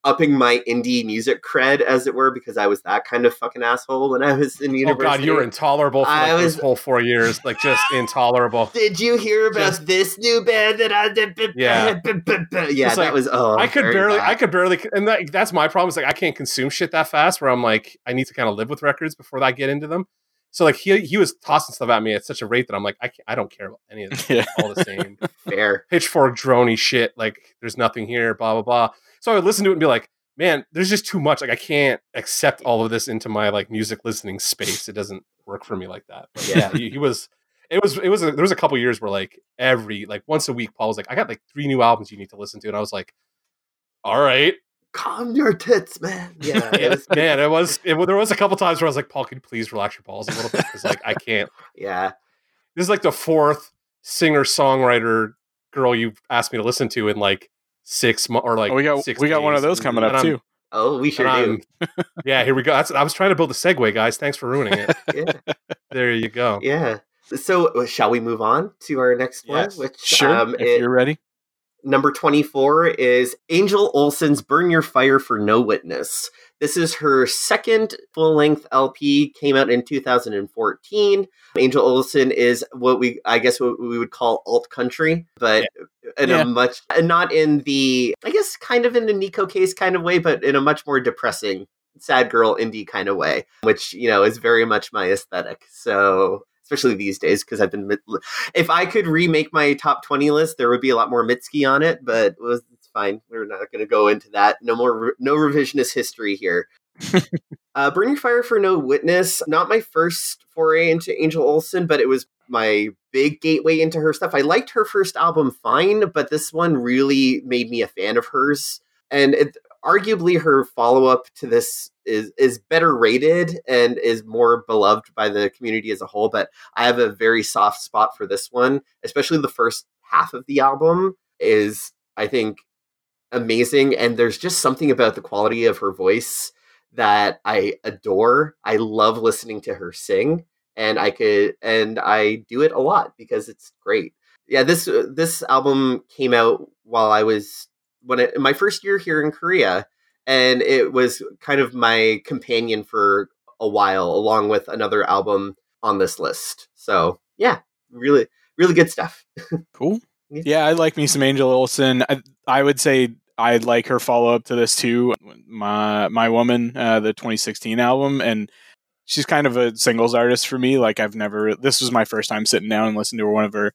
upping my indie music cred as it were because i was that kind of fucking asshole when i was in university. Oh university god, you were intolerable for I like, was- this whole four years. Like just intolerable. did you hear about Just- this new band that I did? Yeah. yeah, It's that like, was. Oh, I could barely, bad. I could barely, and that, that's my problem. Is like I can't consume shit that fast. Where I'm like, I need to kind of live with records before I get into them. So like he he was tossing stuff at me at such a rate that I'm like, I can't, I don't care about any of this. Yeah. All the same fair. pitchfork drony shit. Like there's nothing here. Blah blah blah. So I would listen to it and be like, man, there's just too much. Like I can't accept all of this into my like music listening space. It doesn't work for me like that. But yeah, he, he was. It was. It was. A, there was a couple years where like every like once a week, Paul was like, I got like three new albums you need to listen to, and I was like, all right. Calm your tits, man. Yeah, it was, man, it was. It, there was a couple times where I was like, Paul, can you please relax your balls a little bit? Because like I can't. yeah. This is like the fourth singer songwriter girl you've asked me to listen to in like six months or like Oh, we got six we got one of those coming up I'm- too. Oh, we sure do. Yeah, here we go. That's, I was trying to build a segue, guys. Thanks for ruining it. Yeah. there you go. Yeah. So, uh, shall we move on to our next Yes. one? Which, Sure, um, if it- you're ready. number 24 is Angel Olsen's Burn Your Fire for No Witness. This is her second full length LP, came out in 2014. Angel Olsen is what we, I guess, what we would call alt country, but in Yeah. a much, not in the, I guess, kind of in the Neko Case kind of way, but in a much more depressing, sad girl indie kind of way, which, you know, is very much my aesthetic. So, especially these days, because I've been, if I could remake my top 20 list, there would be a lot more Mitski on it, but it was, it's fine. We're not going to go into that. No more, no revisionist history here. uh, Burning Fire for No Witness, not my first foray into Angel Olsen, but it was my big gateway into her stuff. I liked her first album fine, but this one really made me a fan of hers. And it, arguably her follow-up to this is is better rated and is more beloved by the community as a whole, but I have a very soft spot for this one, especially the first half of the album is I think amazing and there's just something about the quality of her voice that I adore. I love listening to her sing and I could and I do it a lot because it's great. Yeah, this uh, this album came out while I was when it, my first year here in Korea and it was kind of my companion for a while along with another album on this list. So, yeah, really really good stuff. Cool. Yeah. Yeah, I like me some Angel Olsen. I, I would say I like her follow up to this too. My My Woman, uh, the 2016 album, and she's kind of a singles artist for me. Like I've never. This was my first time sitting down and listening to one of her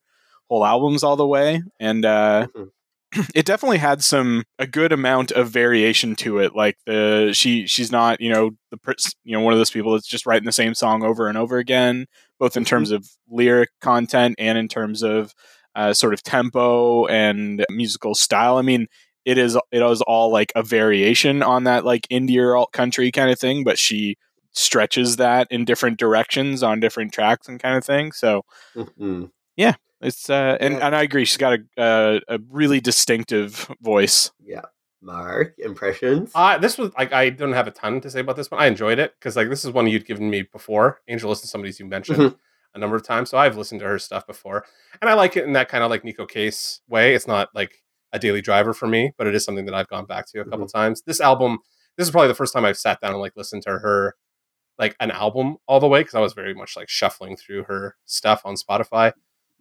whole albums all the way, and uh, Mhm. it definitely had some a good amount of variation to it. Like the she she's not you know the you know one of those people that's just writing the same song over and over again, both in terms of lyric content and in terms of uh, sort of tempo and musical style. I mean, it is it is all like a variation on that like indie or alt country kind of thing, but she stretches that in different directions on different tracks and kind of thing. So Mhm. it's uh, and Yeah. and I agree, she's got a a, a really distinctive voice. Yeah. Mark, impressions? Uh, this was like I don't have a ton to say about this one. I enjoyed it because like this is one you'd given me before. Angel is somebody's you mentioned Mhm. A number of times, so I've listened to her stuff before, and I like it in that kind of like Neko Case way. It's not like a daily driver for me, but it is something that I've gone back to a couple mm-hmm. times. This album, this is probably the first time I've sat down and like listened to her like an album all the way because I was very much like shuffling through her stuff on Spotify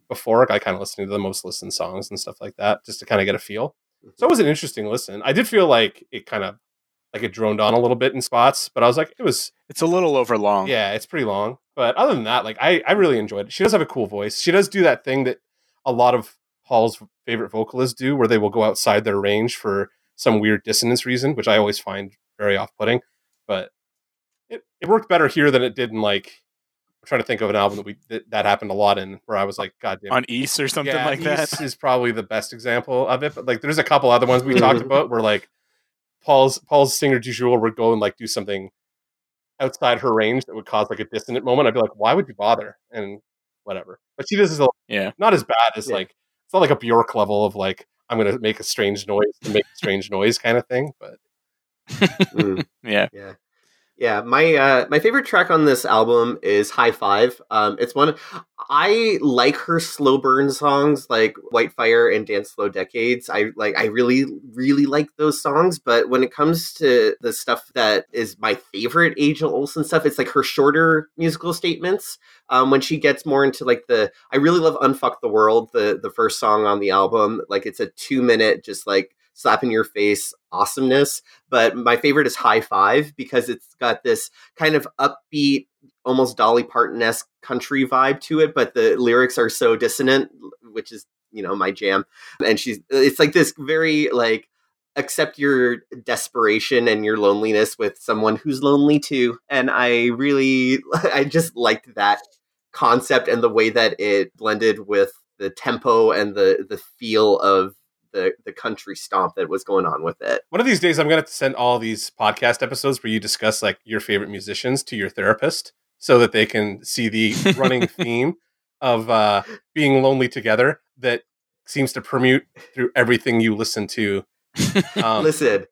before. I kind of listening to the most listened songs and stuff like that just to kind of get a feel. So it mm-hmm. was an interesting listen. I did feel like it kind of like it droned on a little bit in spots, but I was like, it was It's a little over long. yeah, it's pretty long. But other than that, like I, I really enjoyed it. She does have a cool voice. She does do that thing that a lot of Paul's favorite vocalists do, where they will go outside their range for some weird dissonance reason, which I always find very off putting. But it, it worked better here than it did in like I'm trying to think of an album that we that, that happened a lot in where I was like, God damn. on East or something yeah, like that. East is probably the best example of it. But like, there's a couple other ones we talked about where like Paul's Paul's singer du jour would go and like do something outside her range that would cause like a dissonant moment. I'd be like, why would you bother? And whatever. But she does is a- Yeah. not as bad as Yeah. like it's not like a Bjork level of like I'm gonna make a strange noise to make a strange noise kind of thing. But Mm. Yeah. Yeah. Yeah, my uh my favorite track on this album is High Five. Um it's one I like her slow burn songs like White Fire and Dance Slow Decades. I like I really really like those songs, but when it comes to the stuff that is my favorite Angel Olsen stuff, it's like her shorter musical statements. Um when she gets more into like the I really love Unfuck the World, the the first song on the album. Like it's a 2 minute just like slap in your face awesomeness but my favorite is High Five because it's got this kind of upbeat, almost Dolly Parton esque country vibe to it, but the lyrics are so dissonant, which is you know my jam. And she's it's like this very like accept your desperation and your loneliness with someone who's lonely too. And I really I just liked that concept and the way that it blended with the tempo and the the feel of the the country stomp that was going on with it. one of these days, I'm gonna to send all these podcast episodes where you discuss like your favorite musicians to your therapist so that they can see the running theme of uh, being lonely together that seems to permute through everything you listen to. Um, Listen,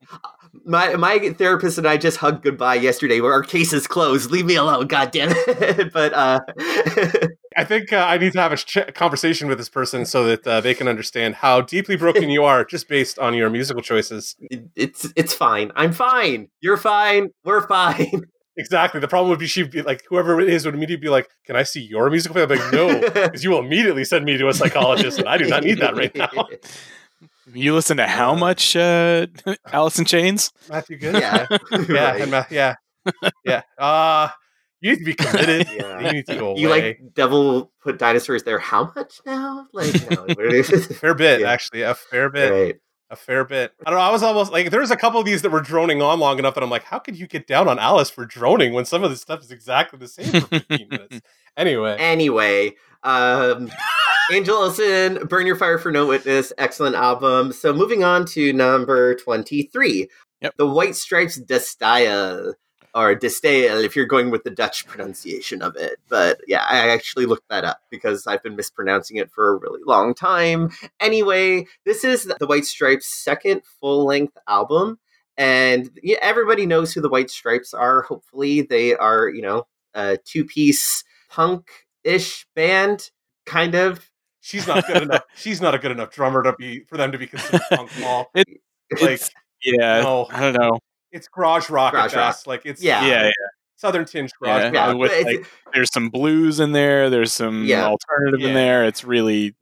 my my therapist and I just hugged goodbye yesterday. Where our case is closed. Leave me alone, goddamn it. but uh, I think uh, I need to have a ch- conversation with this person so that uh, they can understand how deeply broken you are just based on your musical choices. it's it's fine. I'm fine. You're fine. We're fine. Exactly. The problem would be she'd be like, whoever it is would immediately be like, "Can I see your musical?" Play? I'm like, no, because you will immediately send me to a psychologist, and I do not need that right now. You listen to how much uh, Alice in Chains? Matthew Good. yeah. yeah, right. and Ma- yeah, yeah. Uh you need to be committed. Yeah. You need to go away. You like devil put dinosaurs there? How much now? Like no, what it is. fair bit, Yeah. actually, a fair bit, right. A fair bit. I don't know. I was almost like, there was a couple of these that were droning on long enough that I'm like, how could you get down on Alice for droning when some of this stuff is exactly the same for 15 minutes? Anyway, Anyway, um, Angel Olsen, Burn Your Fire for No Witness, excellent album. So moving on to number 23. Yep. The White Stripes De Stijl, or De uh, if you're going with the Dutch pronunciation of it. But yeah, I actually looked that up because I've been mispronouncing it for a really long time. Anyway, this is the White Stripes' second full length album. And yeah, everybody knows who the White Stripes are. Hopefully, they are, you know, a two piece punk ish band, kind of. she's not good enough. She's not a good enough drummer to be for them to be considered punk ball. It- Like, Yeah, No. I don't know. It's garage rock Garage at rock. best. Like it's Yeah. Yeah, um, yeah. southern tinge garage Yeah. rock. yeah, with, like, There's some blues in there. There's some Yeah. alternative Yeah. in there. It's really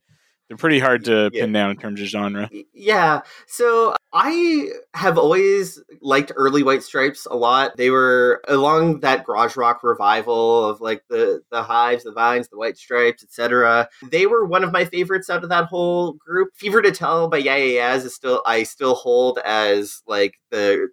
they're pretty hard to Yeah. pin down in terms of genre. Yeah. So I have always liked early White Stripes a lot. They were along that garage rock revival of like the the Hives, the Vines, the White Stripes, etc. They were one of my favorites out of that whole group. Fever to Tell by Yeah Yeah Yeahs is still I still hold as like the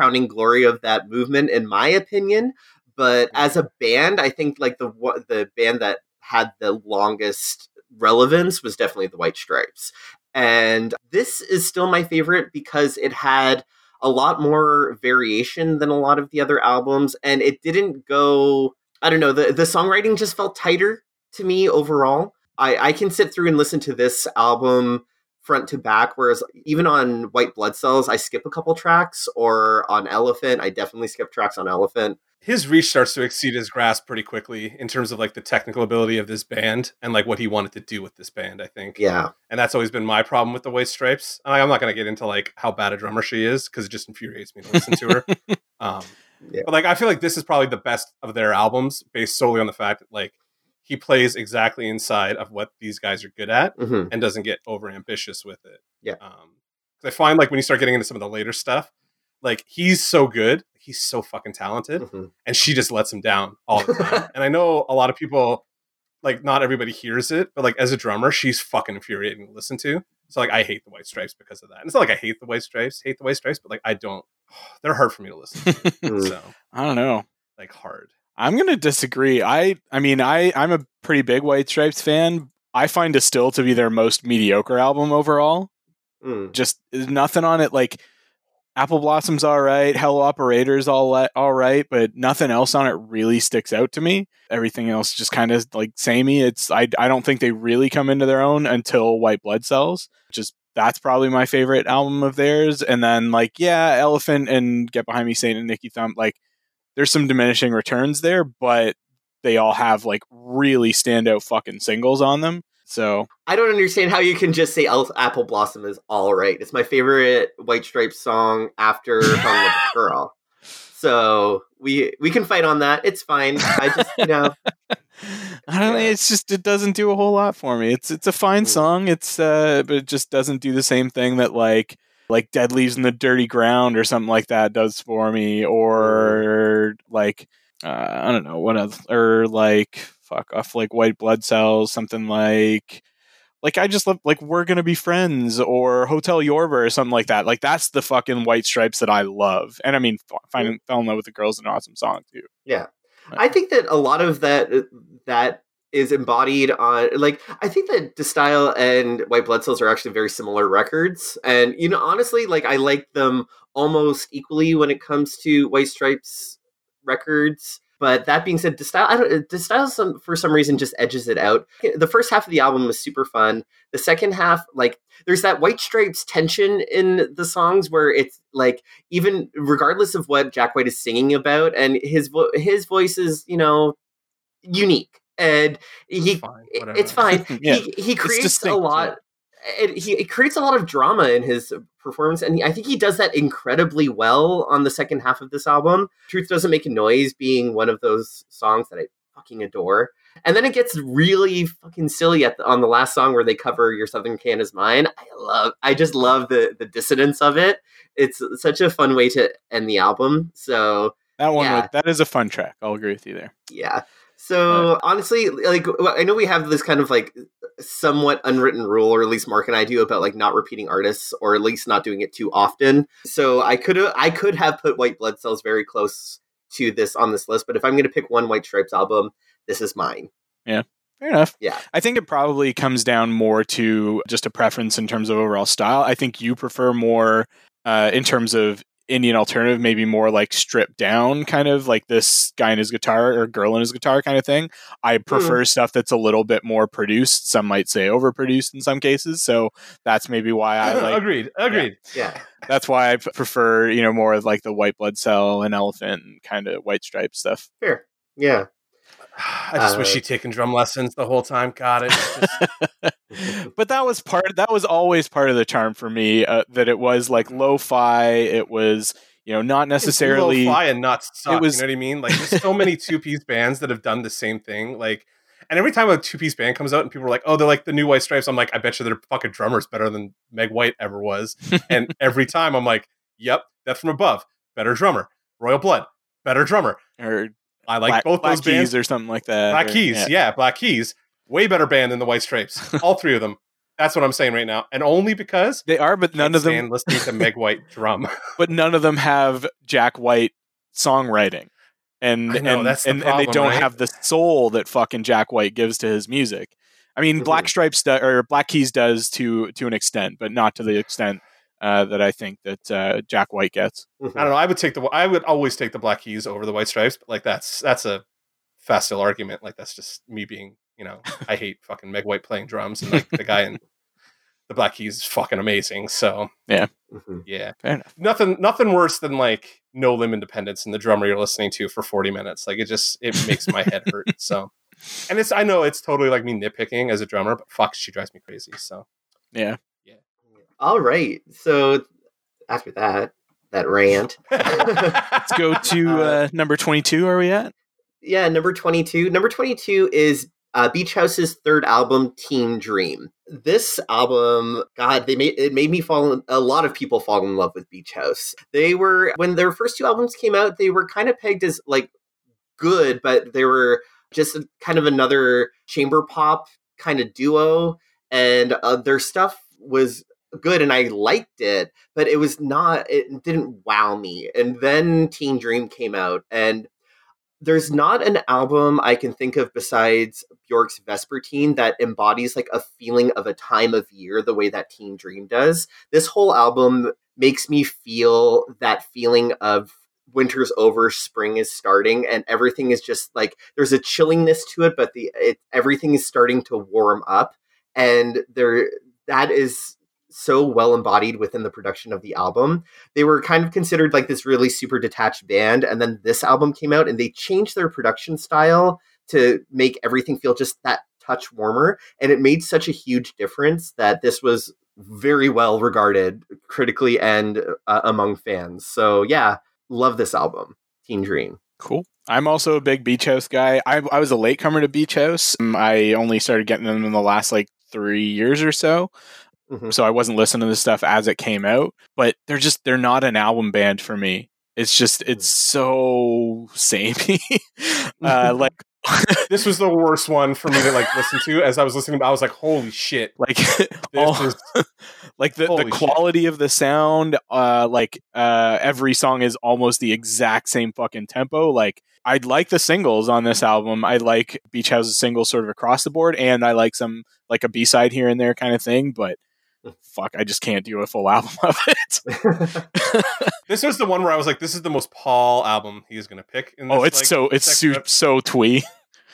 crowning glory of that movement in my opinion. But mm-hmm. as a band, I think like the the band that had the longest relevance was definitely the White Stripes. And this is still my favorite because it had a lot more variation than a lot of the other albums and it didn't go I don't know, the the songwriting just felt tighter to me overall. I I can sit through and listen to this album front to back whereas even on White Blood Cells I skip a couple tracks or on Elephant I definitely skip tracks on Elephant. his reach starts to exceed his grasp pretty quickly in terms of like the technical ability of this band and like what he wanted to do with this band. I think, Yeah. and that's always been my problem with the White Stripes. And I'm not going to get into like how bad a drummer she is because it just infuriates me to listen to her. Um, Yeah. But like, I feel like this is probably the best of their albums, based solely on the fact that like he plays exactly inside of what these guys are good at Mhm. and doesn't get over ambitious with it. Yeah. Um, 'cause I find like when you start getting into some of the later stuff, like he's so good, he's so fucking talented, Mhm. and she just lets him down all the time. and I know a lot of people, like not everybody hears it, but like as a drummer, she's fucking infuriating to listen to. So like I hate the White Stripes because of that. And it's not like I hate the White Stripes, hate the White Stripes, but like I don't. They're hard for me to listen to. Mm. so I don't know. like hard. I'm gonna disagree. I I mean I I'm a pretty big White Stripes fan. I find De Stijl to be their most mediocre album overall. Mm. Just nothing on it like Apple Blossom's all right, Hello Operator's all all right, but nothing else on it really sticks out to me. Everything else just kind of like samey. It's I I don't think they really come into their own until White Blood Cells. Just that's probably my favorite album of theirs. And then like yeah, Elephant and Get Behind Me Satan and Icky Thump like there's some diminishing returns there, but they all have like really standout fucking singles on them. So I don't understand how you can just say Apple Blossom is all right. It's my favorite White Stripes song after Hung with a Girl. So we we can fight on that. It's fine. I just you know I don't. Yeah. It's just it doesn't do a whole lot for me. It's it's a fine Mm. song. It's uh, but it just doesn't do the same thing that like like Dead Leaves in the Dirty Ground or something like that does for me, or like uh, I don't know what else, or like fuck off like White Blood Cells, something like. Like I just love like we're gonna be friends or Hotel Yorba or something like that. Like that's the fucking White Stripes that I love. And I mean, f- finding fell in love with the girls an awesome song too. Yeah. I think that a lot of that that is embodied on like I think that De Stijl and White Blood Cells are actually very similar records. And you know, honestly, like I like them almost equally when it comes to White Stripes records. But that being said, De Stijl, I don't, De Stijl some, for some reason just edges it out. The first half of the album was super fun. The second half, like, there's that White Stripes tension in the songs where it's like, even regardless of what Jack White is singing about, and his his voice is, you know, unique, and he Fine, whatever. it's fine. Yeah, he he creates a lot. Eh, it, he it creates a lot of drama in his performance, and I think he does that incredibly well on the second half of this album. "Truth Doesn't Make a Noise" being one of those songs that I fucking adore. And then it gets really fucking silly at the, on the last song where they cover "Your Southern Can Is Mine." I love, I just love the the dissonance of it. It's such a fun way to end the album. So That one, Yeah. that is a fun track. I'll agree with you there. yeah. So honestly, like I know we have this kind of like somewhat unwritten rule, or at least Mark and I do, about like not repeating artists, or at least not doing it too often. So I could have I could have put White Blood Cells very close to this on this list, but if I'm going to pick one White Stripes album, this is mine. Yeah. Fair enough. Yeah. I think it probably comes down more to just a preference in terms of overall style. I think you prefer more uh, in terms of Indian alternative, maybe more like stripped down, kind of like this guy in his guitar or girl in his guitar kind of thing. I hmm. prefer stuff that's a little bit more produced. Some might say overproduced in some cases. So that's maybe why I like. agreed. Agreed. Yeah. That's why I prefer, you know, more of like the white blood cell and elephant and kind of white stripe stuff. Fair. Yeah. I just wish Uh, she'd taken drum lessons the whole time. God, it's just but that was part that was always part of the charm for me uh, that it was like lo-fi it was you know not necessarily lo-fi and not suck. was- you know what I mean? Like there's so many two piece bands that have done the same thing. Like, and every time a two piece band comes out and people are like, "Oh, they're like the new White Stripes," I'm like, "I bet you their fucking drummer's better than Meg White ever was." and every time I'm like, "Yep, that's from above, better drummer. Royal Blood, better drummer." or I like Black, both Black those bands. Keys or something like that Black or- Keys, yeah. yeah. Black Keys, way better band than the White Stripes. All three of them. That's what I'm saying right now, and only because they are but none of them listening to Meg White drum. but none of them have Jack White songwriting and know, and, the and, and they don't right? have the soul that fucking Jack White gives to his music I mean. Black mm-hmm. Stripes do, or Black Keys does to to an extent but not to the extent uh, that I think that uh, Jack White gets I don't know. I would take the. I would always take the Black Keys over the White Stripes, but like that's that's a facile argument. Like that's just me being, you know, I hate fucking Meg White playing drums, and like the guy in the Black Keys is fucking amazing. So yeah, fair enough nothing nothing worse than like No Limb Independence and the drummer you're listening to for 40 minutes. Like it just it makes my head hurt. So, and it's I know it's totally like me nitpicking as a drummer, but fuck, she drives me crazy. So yeah All right. So after that, that rant. let's go to uh, number 22 are we at yeah, number 22. Number 22 is uh, Beach House's third album, Teen Dream. This album, God, they made it made me fall. In, a lot of people fall in love with Beach House. They were when their first two albums came out, they were kind of pegged as like good, but they were just kind of another chamber pop kind of duo, and uh, their stuff was good and I liked it, but it was not. It didn't wow me. And then Teen Dream came out, and there's not an album I can think of besides Bjork's Vespertine that embodies like a feeling of a time of year the way that Teen Dream does. This whole album makes me feel that feeling of winter's over, spring is starting, and everything is just like there's a chillingness to it, but the it, everything is starting to warm up, and there that is so well embodied within the production of the album. They were kind of considered like this really super detached band, and then this album came out and they changed their production style to make everything feel just that touch warmer. And it made such a huge difference that this was very well regarded critically and uh, among fans. So, yeah, love this album, Teen Dream. Cool. I'm also a big Beach House guy. I, I was a latecomer to Beach House. Um, I only started getting them in the last like three years or so. Mm-hmm. So I wasn't listening to this stuff as it came out, but they're just they're not an album band for me. It's just it's so samey. uh, like this was the worst one for me to like listen to. As I was listening, I was like, "Holy shit!" Like, all, is, like the, the quality shit. of the sound. Uh, like uh, every song is almost the exact same fucking tempo. Like I'd like the singles on this album. I like Beach House's singles sort of across the board, and I like some like a B side here and there kind of thing. But fuck, I just can't do a full album of it. this was the one where I was like, this is the most Paul album he's gonna pick. In oh, this, oh, it's like, so it's so, so twee.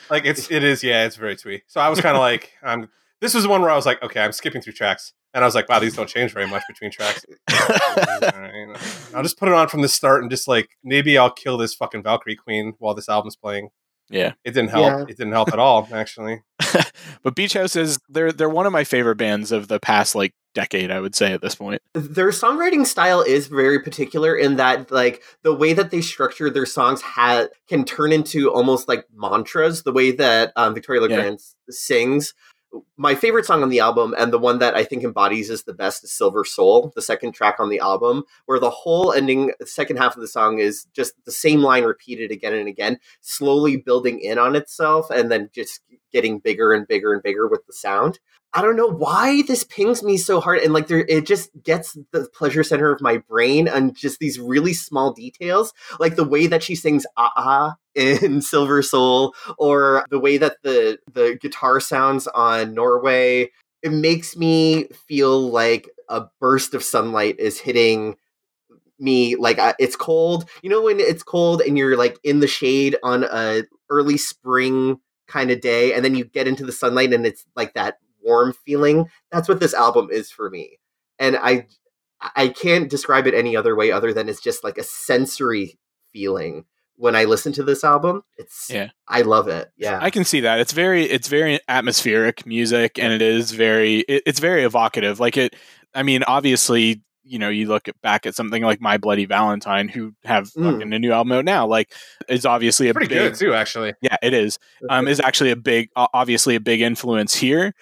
Like it's it is yeah, it's very twee. So I was kind of like, I'm. This was the one where I was like, okay, I'm skipping through tracks, and I was like, wow, these don't change very much between tracks. I'll just put it on from the start and just like maybe I'll kill this fucking Valkyrie Queen while this album's playing. Yeah, it didn't help. Yeah. It didn't help at all, actually. but Beach House is they're they're one of my favorite bands of the past like decade, I would say at this point. Their songwriting style is very particular in that like the way that they structure their songs ha- can turn into almost like mantras. The way that um, Victoria Legrand yeah. sings my favorite song on the album and the one that I think embodies is the best is Silver Soul, the second track on the album, where the whole ending, the second half of the song is just the same line repeated again and again, slowly building in on itself and then just getting bigger and bigger and bigger with the sound. I don't know why this pings me so hard, and like there, it just gets the pleasure center of my brain and just these really small details, like the way that she sings "ah ah" in Silver Soul, or the way that the the guitar sounds on Norway. It makes me feel like a burst of sunlight is hitting me like uh, it's cold you know when it's cold and you're like in the shade on a early spring kind of day and then you get into the sunlight and it's like that warm feeling. That's what this album is for me. And I I can't describe it any other way other than it's just like a sensory feeling when I listen to this album. It's yeah. I love it. Yeah. I can see that. It's very it's very atmospheric music and it is very it, it's very evocative. Like it I mean obviously you know, you look at, back at something like My Bloody Valentine, who have mm. fucking a new album out now, like is obviously a pretty big, good too. Actually, yeah, it is. Um, is actually a big, obviously a big influence here.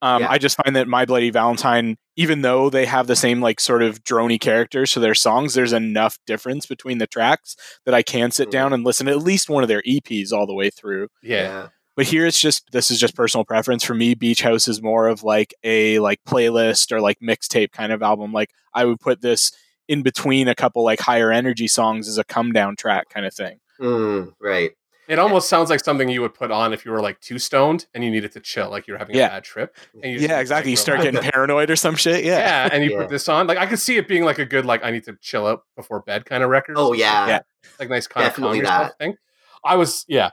Um, yeah. I just find that My Bloody Valentine, even though they have the same like sort of drony characters to their songs, there's enough difference between the tracks that I can sit mm-hmm. down and listen to at least one of their EPs all the way through. Yeah. But here it's just this is just personal preference for me. Beach House is more of like a like playlist or like mixtape kind of album. Like I would put this in between a couple like higher energy songs as a come down track kind of thing. Mm, right. It almost sounds like something you would put on if you were like too stoned and you needed to chill, like you're having yeah. a bad trip. yeah, exactly. You start getting paranoid or some shit. Yeah, yeah, and you yeah. put this on. Like I could see it being like a good like I need to chill out before bed kind of record. Oh yeah, yeah, like nice kind Definitely of that. thing. I was yeah.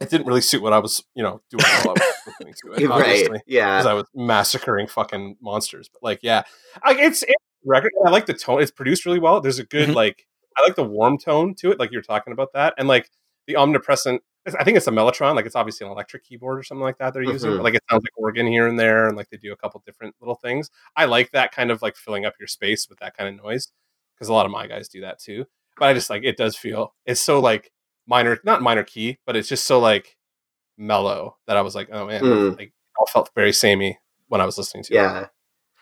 It didn't really suit what I was, you know, doing while I was listening to it. right. Yeah. Because I was massacring fucking monsters. But like, yeah. Like it's, it's record. I like the tone. It's produced really well. There's a good, mm-hmm. like, I like the warm tone to it, like you're talking about that. And like the omnipresent I think it's a Mellotron, like it's obviously an electric keyboard or something like that they're mm-hmm. using. Like it sounds like organ here and there, and like they do a couple different little things. I like that kind of like filling up your space with that kind of noise because a lot of my guys do that too. But I just like it does feel it's so like minor, not minor key, but it's just so like mellow that I was like, oh man, mm. like all felt very samey when I was listening to yeah. it.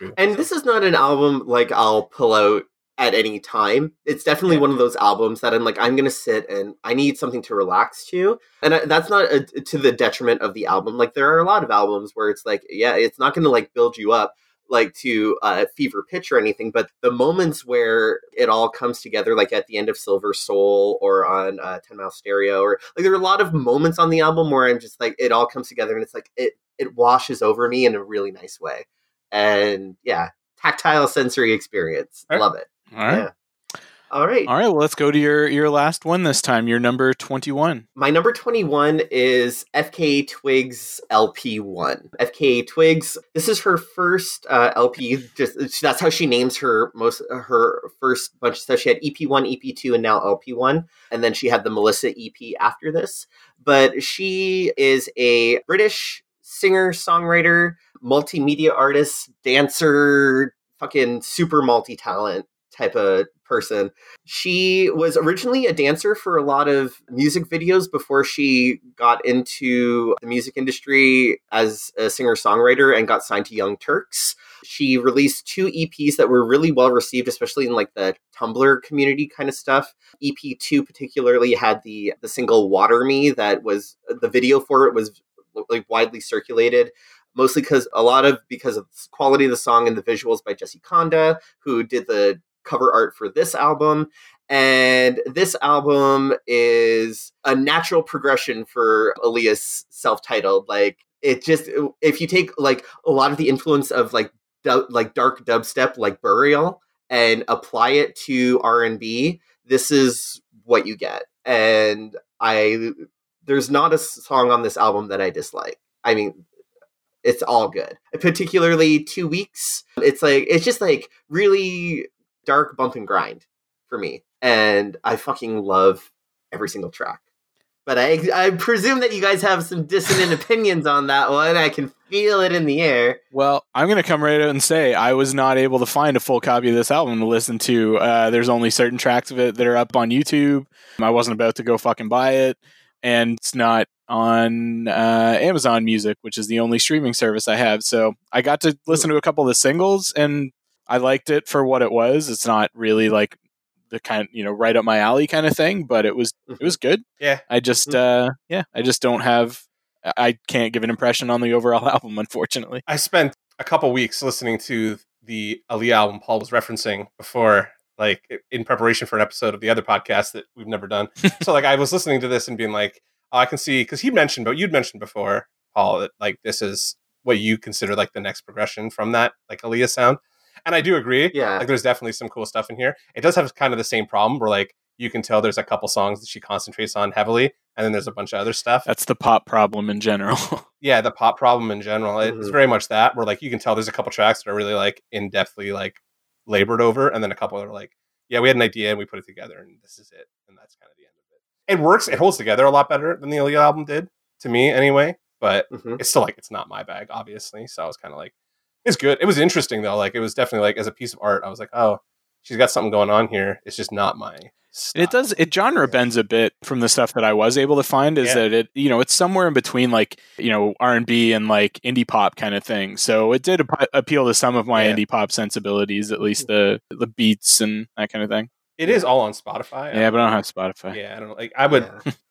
Yeah. And this is not an album like I'll pull out at any time. It's definitely yeah. one of those albums that I'm like, I'm gonna sit and I need something to relax to, and I, that's not a, to the detriment of the album. Like there are a lot of albums where it's like, yeah, it's not gonna like build you up. Like to uh, fever pitch or anything, but the moments where it all comes together, like at the end of Silver Soul or on uh, Ten Mile Stereo, or like there are a lot of moments on the album where I'm just like it all comes together and it's like it it washes over me in a really nice way, and yeah, tactile sensory experience, right. love it. All right. Yeah. All right. All right. Well, let's go to your your last one this time. Your number twenty one. My number 21 is FKA Twigs LP1. FKA Twigs, this is her first uh, LP. Just that's how she names her most her first bunch of stuff. She had EP1, EP2 and now LP1, and then she had the Melissa EP after this. But she is a British singer, songwriter, multimedia artist, dancer, fucking super multi-talent type of person. She was originally a dancer for a lot of music videos before she got into the music industry as a singer songwriter and got signed to Young Turks. She released two EPs that were really well received, especially in like the Tumblr community kind of stuff. EP2 particularly had the the single Water Me that was the video for it was like widely circulated mostly because a lot of because of the quality of the song and the visuals by Jesse Kanda, who did the cover art for this album. And this album is a natural progression for Aaliyah's self-titled. Like it just if you take like a lot of the influence of like du- like dark dubstep like Burial and apply it to R&B, this is what you get. And I there's not a song on this album that I dislike. I mean, it's all good. Particularly two weeks. It's like it's just like really dark bump and grind for me, and I fucking love every single track. But I I presume that you guys have some dissonant opinions on that one. I can feel it in the air. Well, I'm going to come right out and say I was not able to find a full copy of this album to listen to. Uh, there's only certain tracks of it that are up on YouTube. I wasn't about to go fucking buy it, and it's not on uh, Amazon Music, which is the only streaming service I have. So I got to listen to a couple of the singles, and I liked it for what it was. It's not really mm-hmm. like the kind, you know, right up my alley kind of thing, but it was it mm-hmm. was good. Yeah. I just, mm-hmm. uh, yeah, I just don't have. I can't give an impression on the overall album, unfortunately. I spent a couple weeks listening to the Ali album Paul was referencing before, like in preparation for an episode of the other podcast that we've never done. so like I was listening to this and being like, oh, I can see because he mentioned, but you'd mentioned before, Paul, that like this is what you consider like the next progression from that like Aaliyah sound. And I do agree. Yeah. Like there's definitely some cool stuff in here. It does have kind of the same problem where like you can tell there's a couple songs that she concentrates on heavily, and then there's a bunch of other stuff. That's the pop problem in general. yeah, the pop problem in general. It's Mhm. very much that where like you can tell there's a couple tracks that are really like in depthly like labored over, and then a couple that are like, yeah, we had an idea and we put it together, and this is it, and that's kind of the end of it. It works. It holds together a lot better than the Aaliyah album did to me, anyway. But Mhm. it's still like it's not my bag, obviously. So I was kind of like, it's good. It was interesting though. Like it was definitely like as a piece of art, I was like, oh, she's got something going on here. It's just not my. It does it genre bends a bit from the stuff that I was able to find is Yeah. that it you know it's somewhere in between like you know R and B and like indie pop kind of thing. So it did ap- appeal to some of my Yeah. indie pop sensibilities, at least the the beats and that kind of thing. It is all on Spotify. Yeah, but I don't have Spotify. Yeah, I don't like. I would.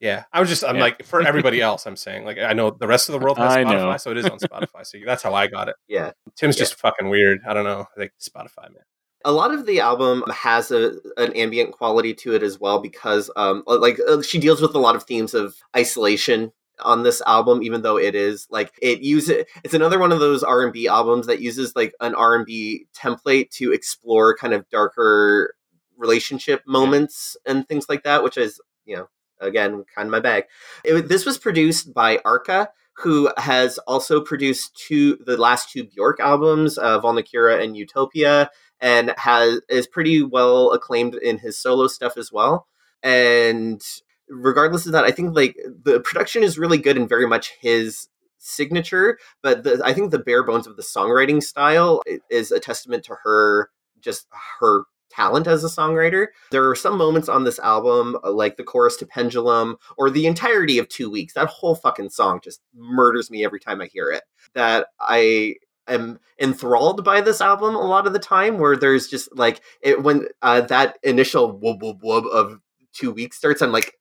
Yeah. Yeah, I was just. I'm Yeah. like for everybody else. I'm saying like I know the rest of the world has I Spotify, know. so it is on Spotify. So that's how I got it. Yeah. Tim's Yeah. just fucking weird. I don't know. Like Spotify, man. a lot of the album has a an ambient quality to it as well because um like uh, she deals with a lot of themes of isolation on this album even though it is like it uses it's another one of those R&B albums that uses like an R&B template to explore kind of darker relationship moments and things like that which is you know again kind of my bag it, this was produced by Arca who has also produced two the last two Bjork albums uh, and Utopia and has is pretty well acclaimed in his solo stuff as well. And regardless of that, I think like the production is really good and very much his signature. But the, I think the bare bones of the songwriting style is a testament to her just her talent as a songwriter. There are some moments on this album, uh, like the chorus to Pendulum or the entirety of Two Weeks. That whole fucking song just murders me every time I hear it. That I am enthralled by this album a lot of the time where there's just like it when uh, that initial whoop whoop whoop of two weeks starts i'm like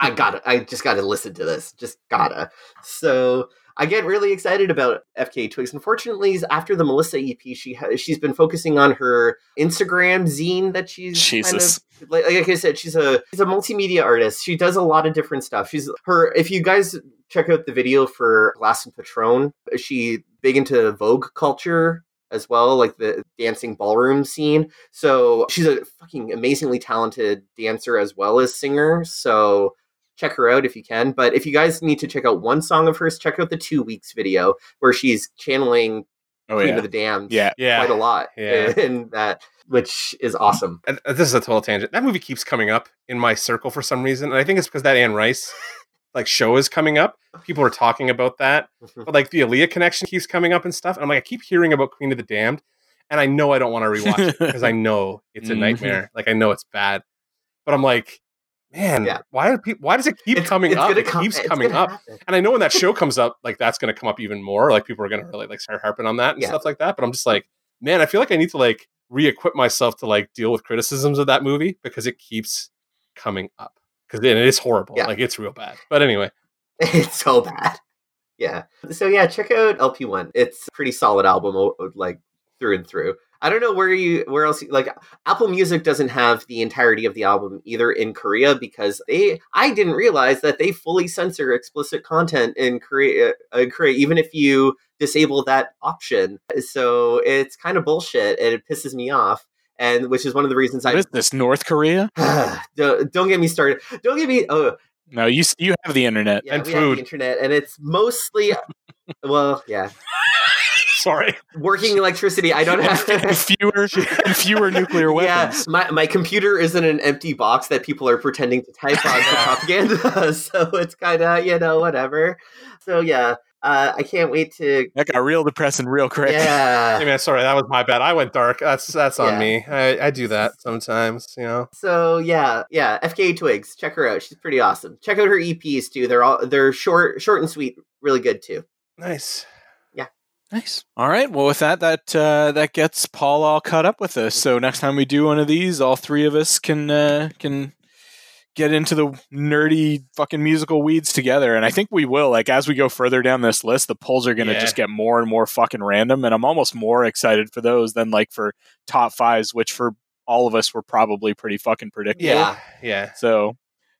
i gotta i just gotta listen to this just gotta so I get really excited about FKA Twigs. Unfortunately, after the Melissa EP, she ha- she's been focusing on her Instagram zine that she's Jesus. kind of like, like I said, she's a she's a multimedia artist. She does a lot of different stuff. She's her. If you guys check out the video for Glass and Patron, she big into Vogue culture as well, like the dancing ballroom scene. So she's a fucking amazingly talented dancer as well as singer. So check her out if you can. But if you guys need to check out one song of hers, check out the two weeks video where she's channeling Oh Queen yeah. of the Damned Yeah. Yeah. quite a lot Yeah. in that, which is awesome. And uh, this is a total tangent. That movie keeps coming up in my circle for some reason, and I think it's because that Anne Rice like show is coming up. People are talking about that, but like the Aaliyah connection keeps coming up and stuff. And I'm like, I keep hearing about Queen of the Damned, and I know I don't want to rewatch it because I know it's a Mhm. nightmare. Like I know it's bad, but I'm like, man, Yeah. why are people? Why does it keep coming up? gonna It come- keeps coming up. happen. And I know when that show comes up, like that's going to come up even more. Like people are going to really like start harping on that and Yeah. stuff like that. But I'm just like, man, I feel like I need to like re-equip myself to like deal with criticisms of that movie because it keeps coming up. Because it is horrible. Yeah. Like it's real bad. But anyway, It's so bad. Yeah. So yeah, check out LP1. It's a pretty solid album, like through and through. I don't know where you where else you, like Apple Music doesn't have the entirety of the album either in Korea because they I didn't realize that they fully censor explicit content in Korea uh, in Korea even if you disable that option. So it's kind of bullshit and it pisses me off. And which is one of the reasons What I is this? North Korea? don't, don't get me started. Don't get me. Oh, No, you you have the internet. yeah, And food. the internet, and it's mostly, well, yeah, sorry. working electricity. I don't And have. fewer and fewer nuclear weapons. Yeah, weapons. my, my computer isn't an empty box that people are pretending to type on for propaganda. So it's kind of, you know, whatever. So yeah, uh, I can't wait to. That got real depressing real quick. Hey Yeah. man, sorry, that was my bad. I went dark. That's that's on Yeah. me. I, I do that sometimes, you know. So yeah, yeah. FKA Twigs, check her out. She's pretty awesome. Check out her EPs too. They're all they're short, short and sweet, really good too. Nice. Nice. All right. Well, with that, that uh, that gets Paul all caught up with us. So next time we do one of these, all three of us can uh, can get into the nerdy fucking musical weeds together. And I think we will. Like as we go further down this list, the polls are going to Yeah. just get more and more fucking random. And I'm almost more excited for those than like for top fives, which for all of us were probably pretty fucking predictable. Yeah. Yeah. So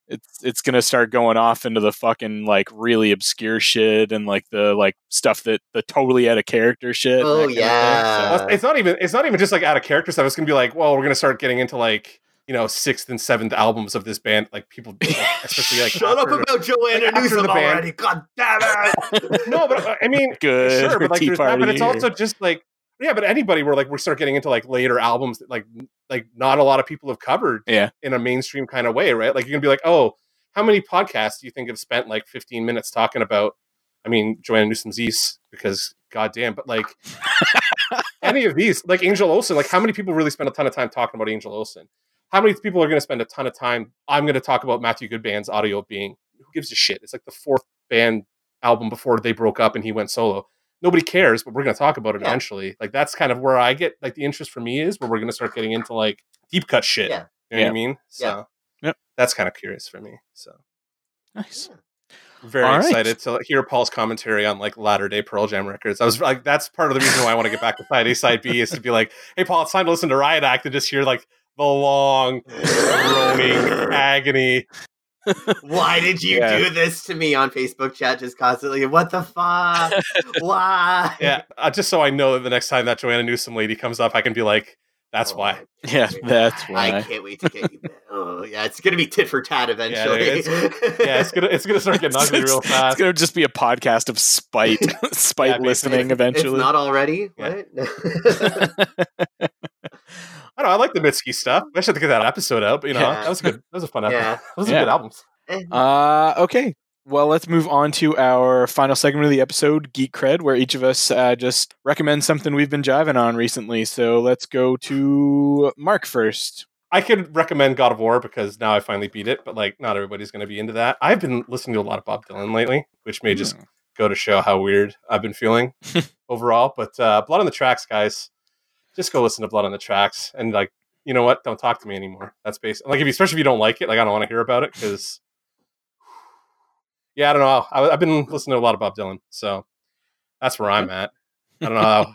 it's it's gonna start going off into the fucking like really obscure shit and like the like stuff that the totally out of character shit. Oh, that kind of thing. yeah. Well, it's not even it's not even just like out of character stuff. It's gonna be like, well, we're gonna start getting into like you know sixth and seventh albums of this band. Like people, like, especially like Shut up after- about Joanna like, after Newsom the band. already. God damn it. no, but uh, I mean, Good. sure, but like Tea there's that, but Party it's also just like yeah, but anybody where like we start getting into like later albums that like like not a lot of people have covered Yeah. in a mainstream kind of way, right? Like you're gonna be like, oh, how many podcasts do you think have spent like 15 minutes talking about? I mean, Joanna Newsom's Ys because goddamn, but like any of these, like Angel Olsen, like how many people really spend a ton of time talking about Angel Olsen? How many people are going to spend a ton of time? I'm going to talk about Matthew Good Band's Audio Being. Who gives a shit? It's like the fourth band album before they broke up and he went solo. Nobody cares, but we're going to talk about it Yeah. eventually. Like that's kind of where I get like the interest for me is where we're going to start getting into like deep cut shit. Yeah. You know Yeah. what I mean? So Yeah. Yep. that's kind of curious for me. So Nice. very All right. excited to hear Paul's commentary on like latter day Pearl Jam records. I was like, that's part of the reason why I want to get back to side A, side B is to be like, hey, Paul, it's time to listen to Riot Act and just hear like the long, groaning agony. Why did you Yeah. do this to me on Facebook chat just constantly? What the fuck? Why? Yeah, uh, just so I know that the next time that Joanna Newsom lady comes up, I can be like, that's Oh, why. Yeah, that's why. I can't wait to get you. back. Oh yeah, it's gonna be tit for tat eventually. Yeah, it's gonna it's gonna start getting ugly real fast. It's gonna just be a podcast of spite, spite Yeah, listening It's eventually. not already. Yeah. What? I don't know. I like the Mitski stuff. I should have to get that episode out. But you know, Yeah. that was good. That was a fun episode. yeah. Those are Yeah. good albums. Eh, Uh, okay. Well, let's move on to our final segment of the episode, Geek Cred, where each of us uh, just recommends something we've been jiving on recently. So let's go to Mark first. I could recommend God of War because now I finally beat it, but like not everybody's going to be into that. I've been listening to a lot of Bob Dylan lately, which may just Hmm. go to show how weird I've been feeling overall. But uh, Blood on the Tracks, guys, just go listen to Blood on the Tracks and like, you know what? Don't talk to me anymore. That's basic. Like, if you, especially if you don't like it, like I don't want to hear about it because yeah, I don't know. I, have been listening to a lot of Bob Dylan, so that's where I'm at. I don't know how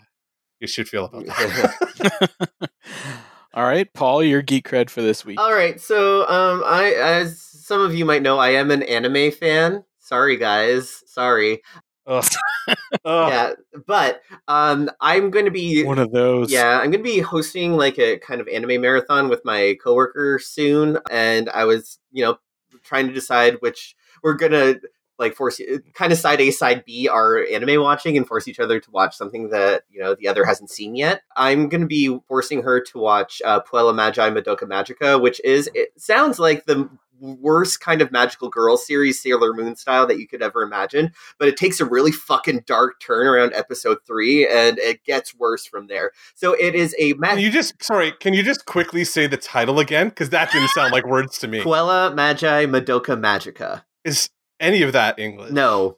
you should feel about that. All right, Paul, your geek cred for this week. All right, so um, I, as some of you might know, I am an anime fan. Sorry, guys. Sorry. Ugh. Ugh. Yeah, but um, I'm going to be One of those. Yeah, I'm going to be hosting like a kind of anime marathon with my coworker soon, and I was, you know, trying to decide which we're going to like force kind of side A, side B our anime watching and force each other to watch something that you know the other hasn't seen yet. I'm going to be forcing her to watch uh, Puella Magi Madoka Magica, which is it sounds like the worst kind of magical girl series Sailor Moon style that you could ever imagine, but it takes a really fucking dark turn around episode 3 and it gets worse from there. So it is a Can you just sorry? Can you just quickly say the title again? Because that didn't sound like words to me. Puella Magi Madoka Magica. Is any of that English? No.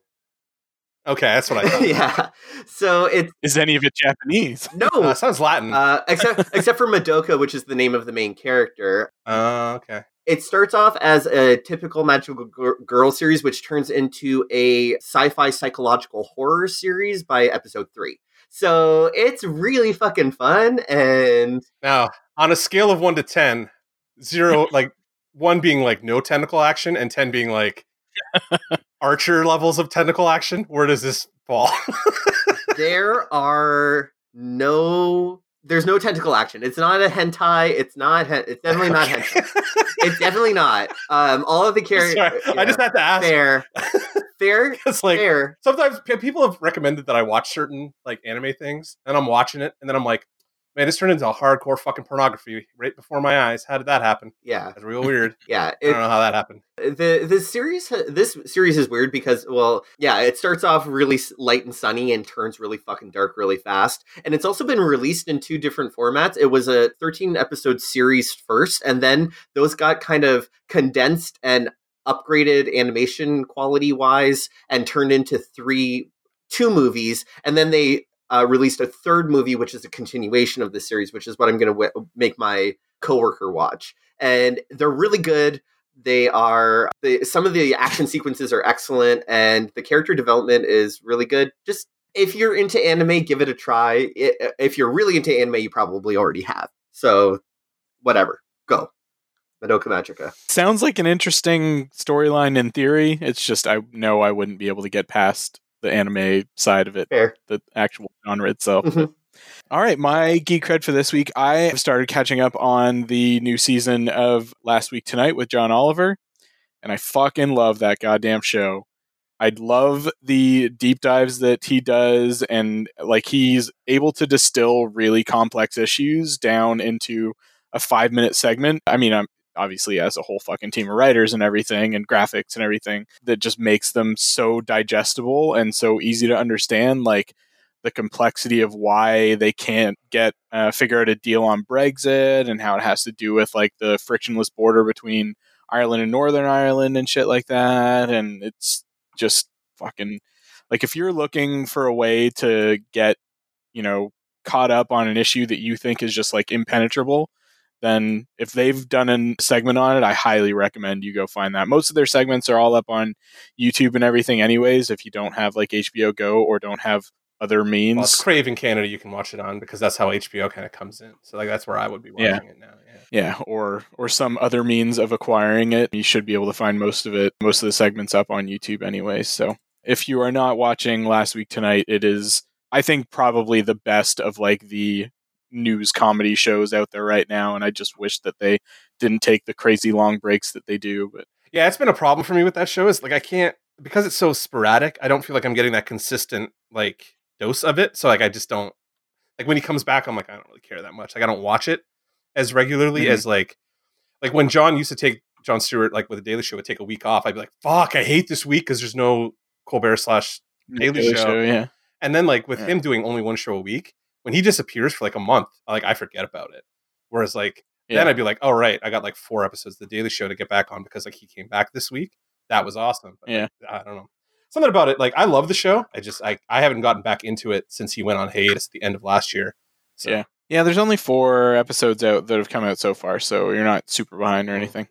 Okay, that's what I thought. yeah. So it's any of it Japanese? no Uh, it sounds Latin. Uh, except except for Madoka, which is the name of the main character. Uh, okay. It starts off as a typical magical girl series, which turns into a sci-fi psychological horror series by episode three. So it's really fucking fun, and Now, on a scale of one to ten, zero like one being like no tentacle action, and ten being like archer levels of tentacle action. Where does this fall? there are no. There's no tentacle action. It's not a hentai. It's not. Hen- it's definitely not hentai. It's definitely not. Um, all of the characters. I just had to ask. fair, fair, It's like fair. sometimes people have recommended that I watch certain like anime things, and I'm watching it, and then I'm like, man, this turned into a hardcore fucking pornography right before my eyes. How did that happen? Yeah, it's real weird. yeah. I don't know how that happened. the the series this series is weird because well yeah it starts off really light and sunny and turns really fucking dark really fast and it's also been released in two different formats it was a 13 episode series first and then those got kind of condensed and upgraded animation quality wise and turned into three two movies and then they uh, released a third movie which is a continuation of the series which is what i'm going to w- make my coworker watch. And they're really good. They are some of the action sequences are excellent and the character development is really good. Just if you're into anime give it a try. I if you're really into anime you probably already have. So whatever. Go. Madoka magica. Sounds like an interesting storyline in theory. It's just I know I wouldn't be able to get past the anime side of it, fair the actual genre itself. Mhm. All right, my geek cred for this week. I have started catching up on the new season of Last Week Tonight with John Oliver, and I fucking love that goddamn show. I love the deep dives that he does, and like he's able to distill really complex issues down into a five minute segment. I mean, I'm obviously as a whole fucking team of writers and everything, and graphics and everything that just makes them so digestible and so easy to understand. Like the complexity of why they can't get uh, figure out a deal on Brexit and how it has to do with like the frictionless border between Ireland and Northern Ireland and shit like that. And it's just fucking like if you're looking for a way to get you know caught up on an issue that you think is just like impenetrable then if they've done a segment on it i highly recommend you go find that most of their segments are all up on youtube and everything anyways if you don't have like hbo go or don't have other means Well, it's Crave in Canada. You can watch it on because that's how HBO kind of comes in. So like that's where I would be watching Yeah. it now. Yeah. yeah or or some other means of acquiring it you should be able to find most of it most of the segments up on youtube anyways so if you are not watching last week tonight it is i think probably the best of like the news comedy shows out there right now and i just wish that they didn't take the crazy long breaks that they do but Yeah, it's been a problem for me with that show. Is like I can't because it's so sporadic. I don't feel like I'm getting that consistent like dose of it. So like I just don't like when he comes back. I'm like I don't really care that much. Like I don't watch it as regularly Mhm. as like like when Jon used to take Jon Stewart like with the Daily Show would take a week off. I'd be like, fuck, I hate this week because there's no Colbert slash Daily Show. yeah And then like with Yeah. him doing only one show a week, when he disappears for like a month, like I forget about it. Whereas like then I'd be like, oh right, I got like four episodes of the Daily Show to get back on because like he came back this week. That was awesome. But, like, I don't know. Something about it, like I love the show. I just I, I haven't gotten back into it since he went on hiatus at the end of last year. So Yeah. yeah there's only four episodes out that have come out so far so you're not super behind or mm-hmm. anything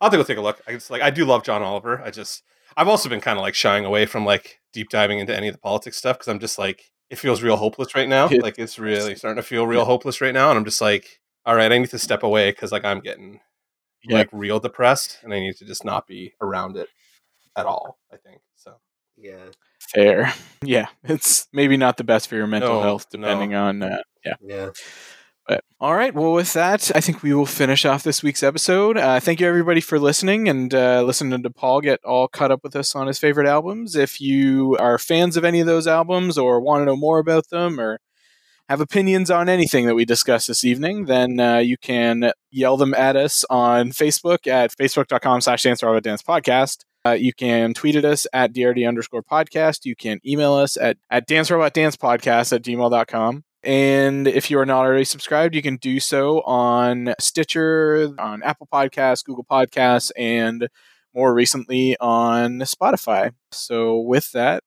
I'll have to go take a look. I just like I do love John Oliver. I just I've also been kind of like shying away from like deep diving into any of the politics stuff because I'm just like it feels real hopeless right now. It- like it's really starting to feel real hopeless right now, and I'm just like, all right, I need to step away because like I'm getting Yeah. like real depressed, and I need to just not be around it at all. I think so. Yeah. Fair. Yeah, it's maybe not the best for your mental No, health, no. depending on. Uh, yeah. Yeah. But all right, well, with that, I think we will finish off this week's episode. Uh, thank you, everybody, for listening and uh, listening to Paul get all caught up with us on his favorite albums. If you are fans of any of those albums or want to know more about them or have opinions on anything that we discussed this evening, then uh, you can yell them at us on Facebook at facebook.com slash dance Robot dance podcast. Uh, you can tweet at us at drd underscore podcast. You can email us at, at dancerobotdancepodcast at gmail.com. And if you are not already subscribed, you can do so on Stitcher, on Apple Podcasts, Google Podcasts, and more recently on Spotify. So with that,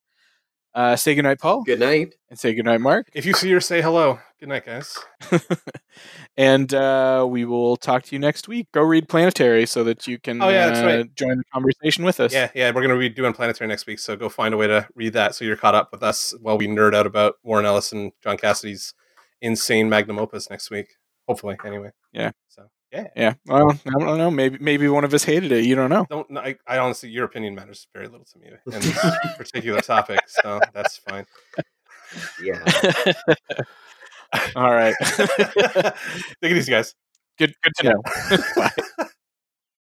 uh, say goodnight, Paul, Good night. and say goodnight, Mark. If you see her, say hello. Good night, guys. and uh, we will talk to you next week. Go read Planetary so that you can Oh, yeah, that's uh, right. join the conversation with us. Yeah, yeah, we're gonna be doing Planetary next week, so go find a way to read that so you're caught up with us while we nerd out about Warren Ellis and John Cassaday's insane magnum opus next week. Hopefully, anyway. Yeah. So yeah, Yeah. Well, I don't know. Maybe maybe one of us hated it. You don't know. don't. I, I honestly, your opinion matters very little to me in this particular topic, so that's fine. Yeah. All right. Take it easy, guys. good. Good to know. Bye.